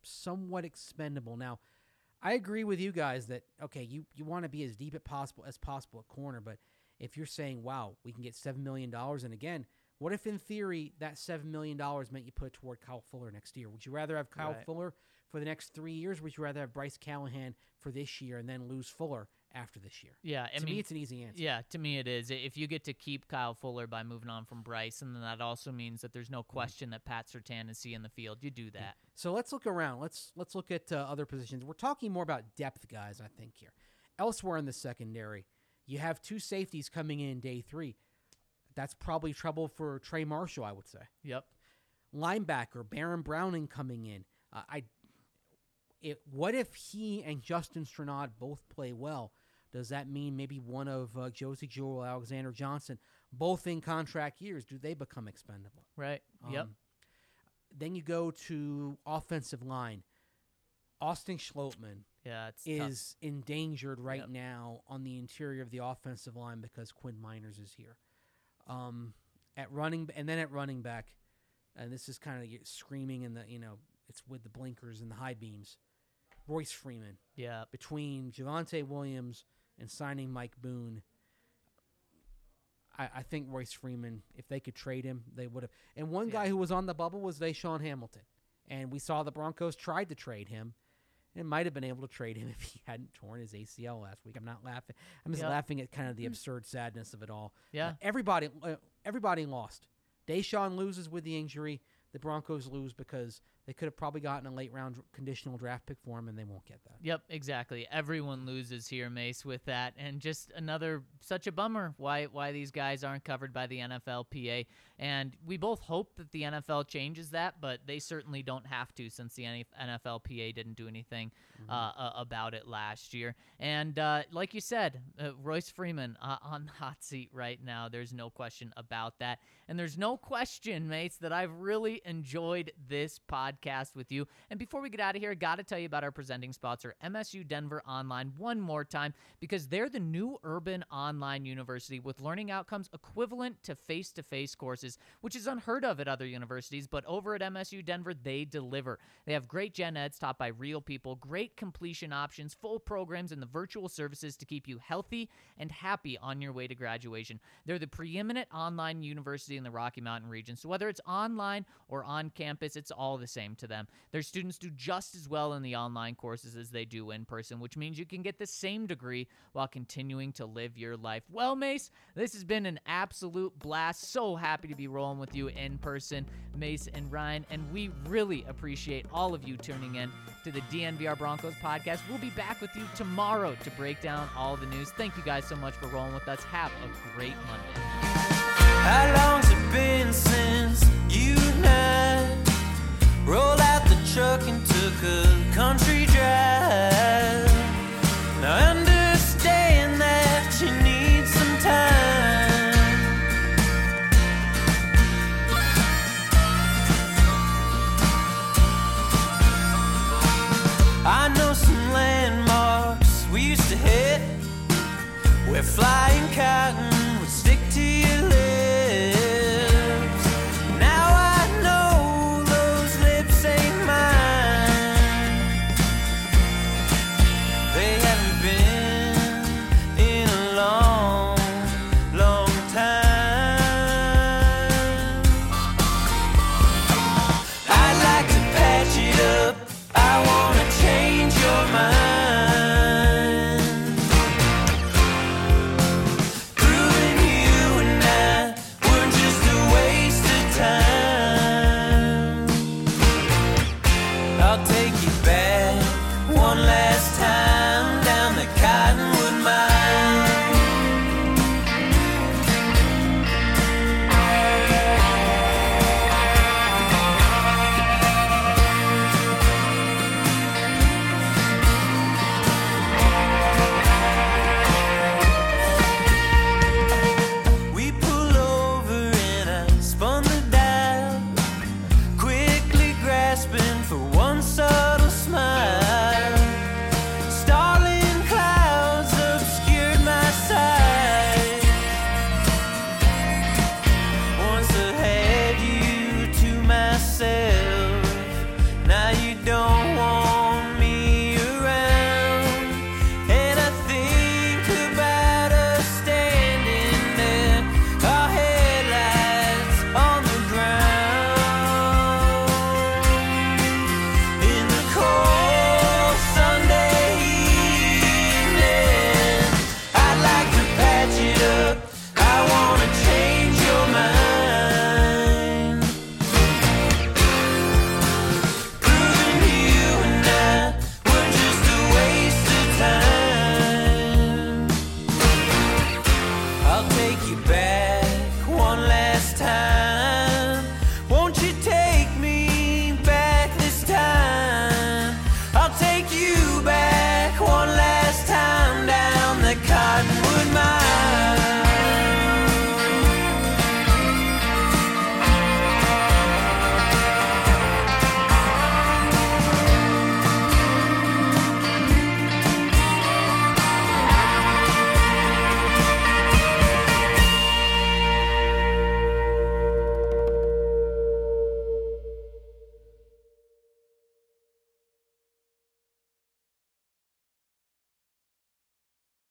somewhat expendable. Now, I agree with you guys that okay, you you want to be as deep as possible as possible at corner, but if you're saying, "Wow, we can get seven million dollars," and again, what if in theory that seven million dollars meant you put it toward Kyle Fuller next year? Would you rather have Kyle Right. Fuller for the next three years? Would you rather have Bryce Callahan for this year and then lose Fuller after this year? Yeah, I to mean, me, it's an easy answer. Yeah, to me it is. If you get to keep Kyle Fuller by moving on from Bryce, and then that also means that there's no Mm. question that Pat Surtain is seeing the field. You do that. So let's look around. Let's let's look at uh, other positions. We're talking more about depth guys, I think here. Elsewhere in the secondary, you have two safeties coming in day three. That's probably trouble for Trey Marshall, I would say. Yep. Linebacker Baron Browning coming in. Uh, I. It, what if he and Justin Strnad both play well? Does that mean maybe one of uh, Josey Jewell, Alexander Johnson, both in contract years, do they become expendable? Right. yep. Um, Then you go to offensive line. Austin Schlottmann Yeah, it's tough. is endangered right Yep. now on the interior of the offensive line because Quinn Meinerz is here. Um, at running and then at running back, and this is kind of screaming in the you know it's with the blinkers and the high beams. Royce Freeman Yeah. between Javonte Williams and signing Mike Boone. I, I think Royce Freeman, if they could trade him, they would have. And one guy who was on the bubble was DaeSean Hamilton, and we saw the Broncos tried to trade him, and might have been able to trade him [LAUGHS] if he hadn't torn his ACL last week. I'm not laughing. I'm just Yeah. laughing at kind of the absurd sadness of it all. Yeah. Uh, everybody, uh, everybody lost. DaeSean loses with the injury. The Broncos lose because they could have probably gotten a late round conditional draft pick for him, and they won't get that. Yep, exactly. Everyone loses here, Mace, with that, and just another such a bummer why why these guys aren't covered by the NFLPA. And we both hope that the NFL changes that, but they certainly don't have to since the NF NFLPA didn't do anything uh, uh, about it last year. And uh, like you said, uh, Royce Freeman uh, [LAUGHS] on the hot seat right now. There's no question about that, and there's no question, Mace, that I've really enjoyed this podcast with you. And before we get out of here, got to tell you about our presenting sponsor, MSU Denver Online, one more time, because they're the new urban online university with learning outcomes equivalent to face to face courses, which is unheard of at other universities. But over at MSU Denver, they deliver. They have great gen eds taught by real people, great completion options, full programs, and the virtual services to keep you healthy and happy on your way to graduation. They're the preeminent online university in the Rocky Mountain region. So whether it's online or on campus, it's all the same to them. Their students do just as well in the online courses as they do in person, which means you can get the same degree while continuing to live your life. Well, Mace, this has been an absolute blast. So happy to be rolling with you in person, Mace and Ryan, and we really appreciate all of you tuning in to the DNVR Broncos podcast. We'll be back with you tomorrow to break down all the news. Thank you guys so much for rolling with us. Have a great Monday. How long's it been since Rolled out the truck and took a country drive. Now understand that you need some time. I know some landmarks we used to hit. We're flying cotton.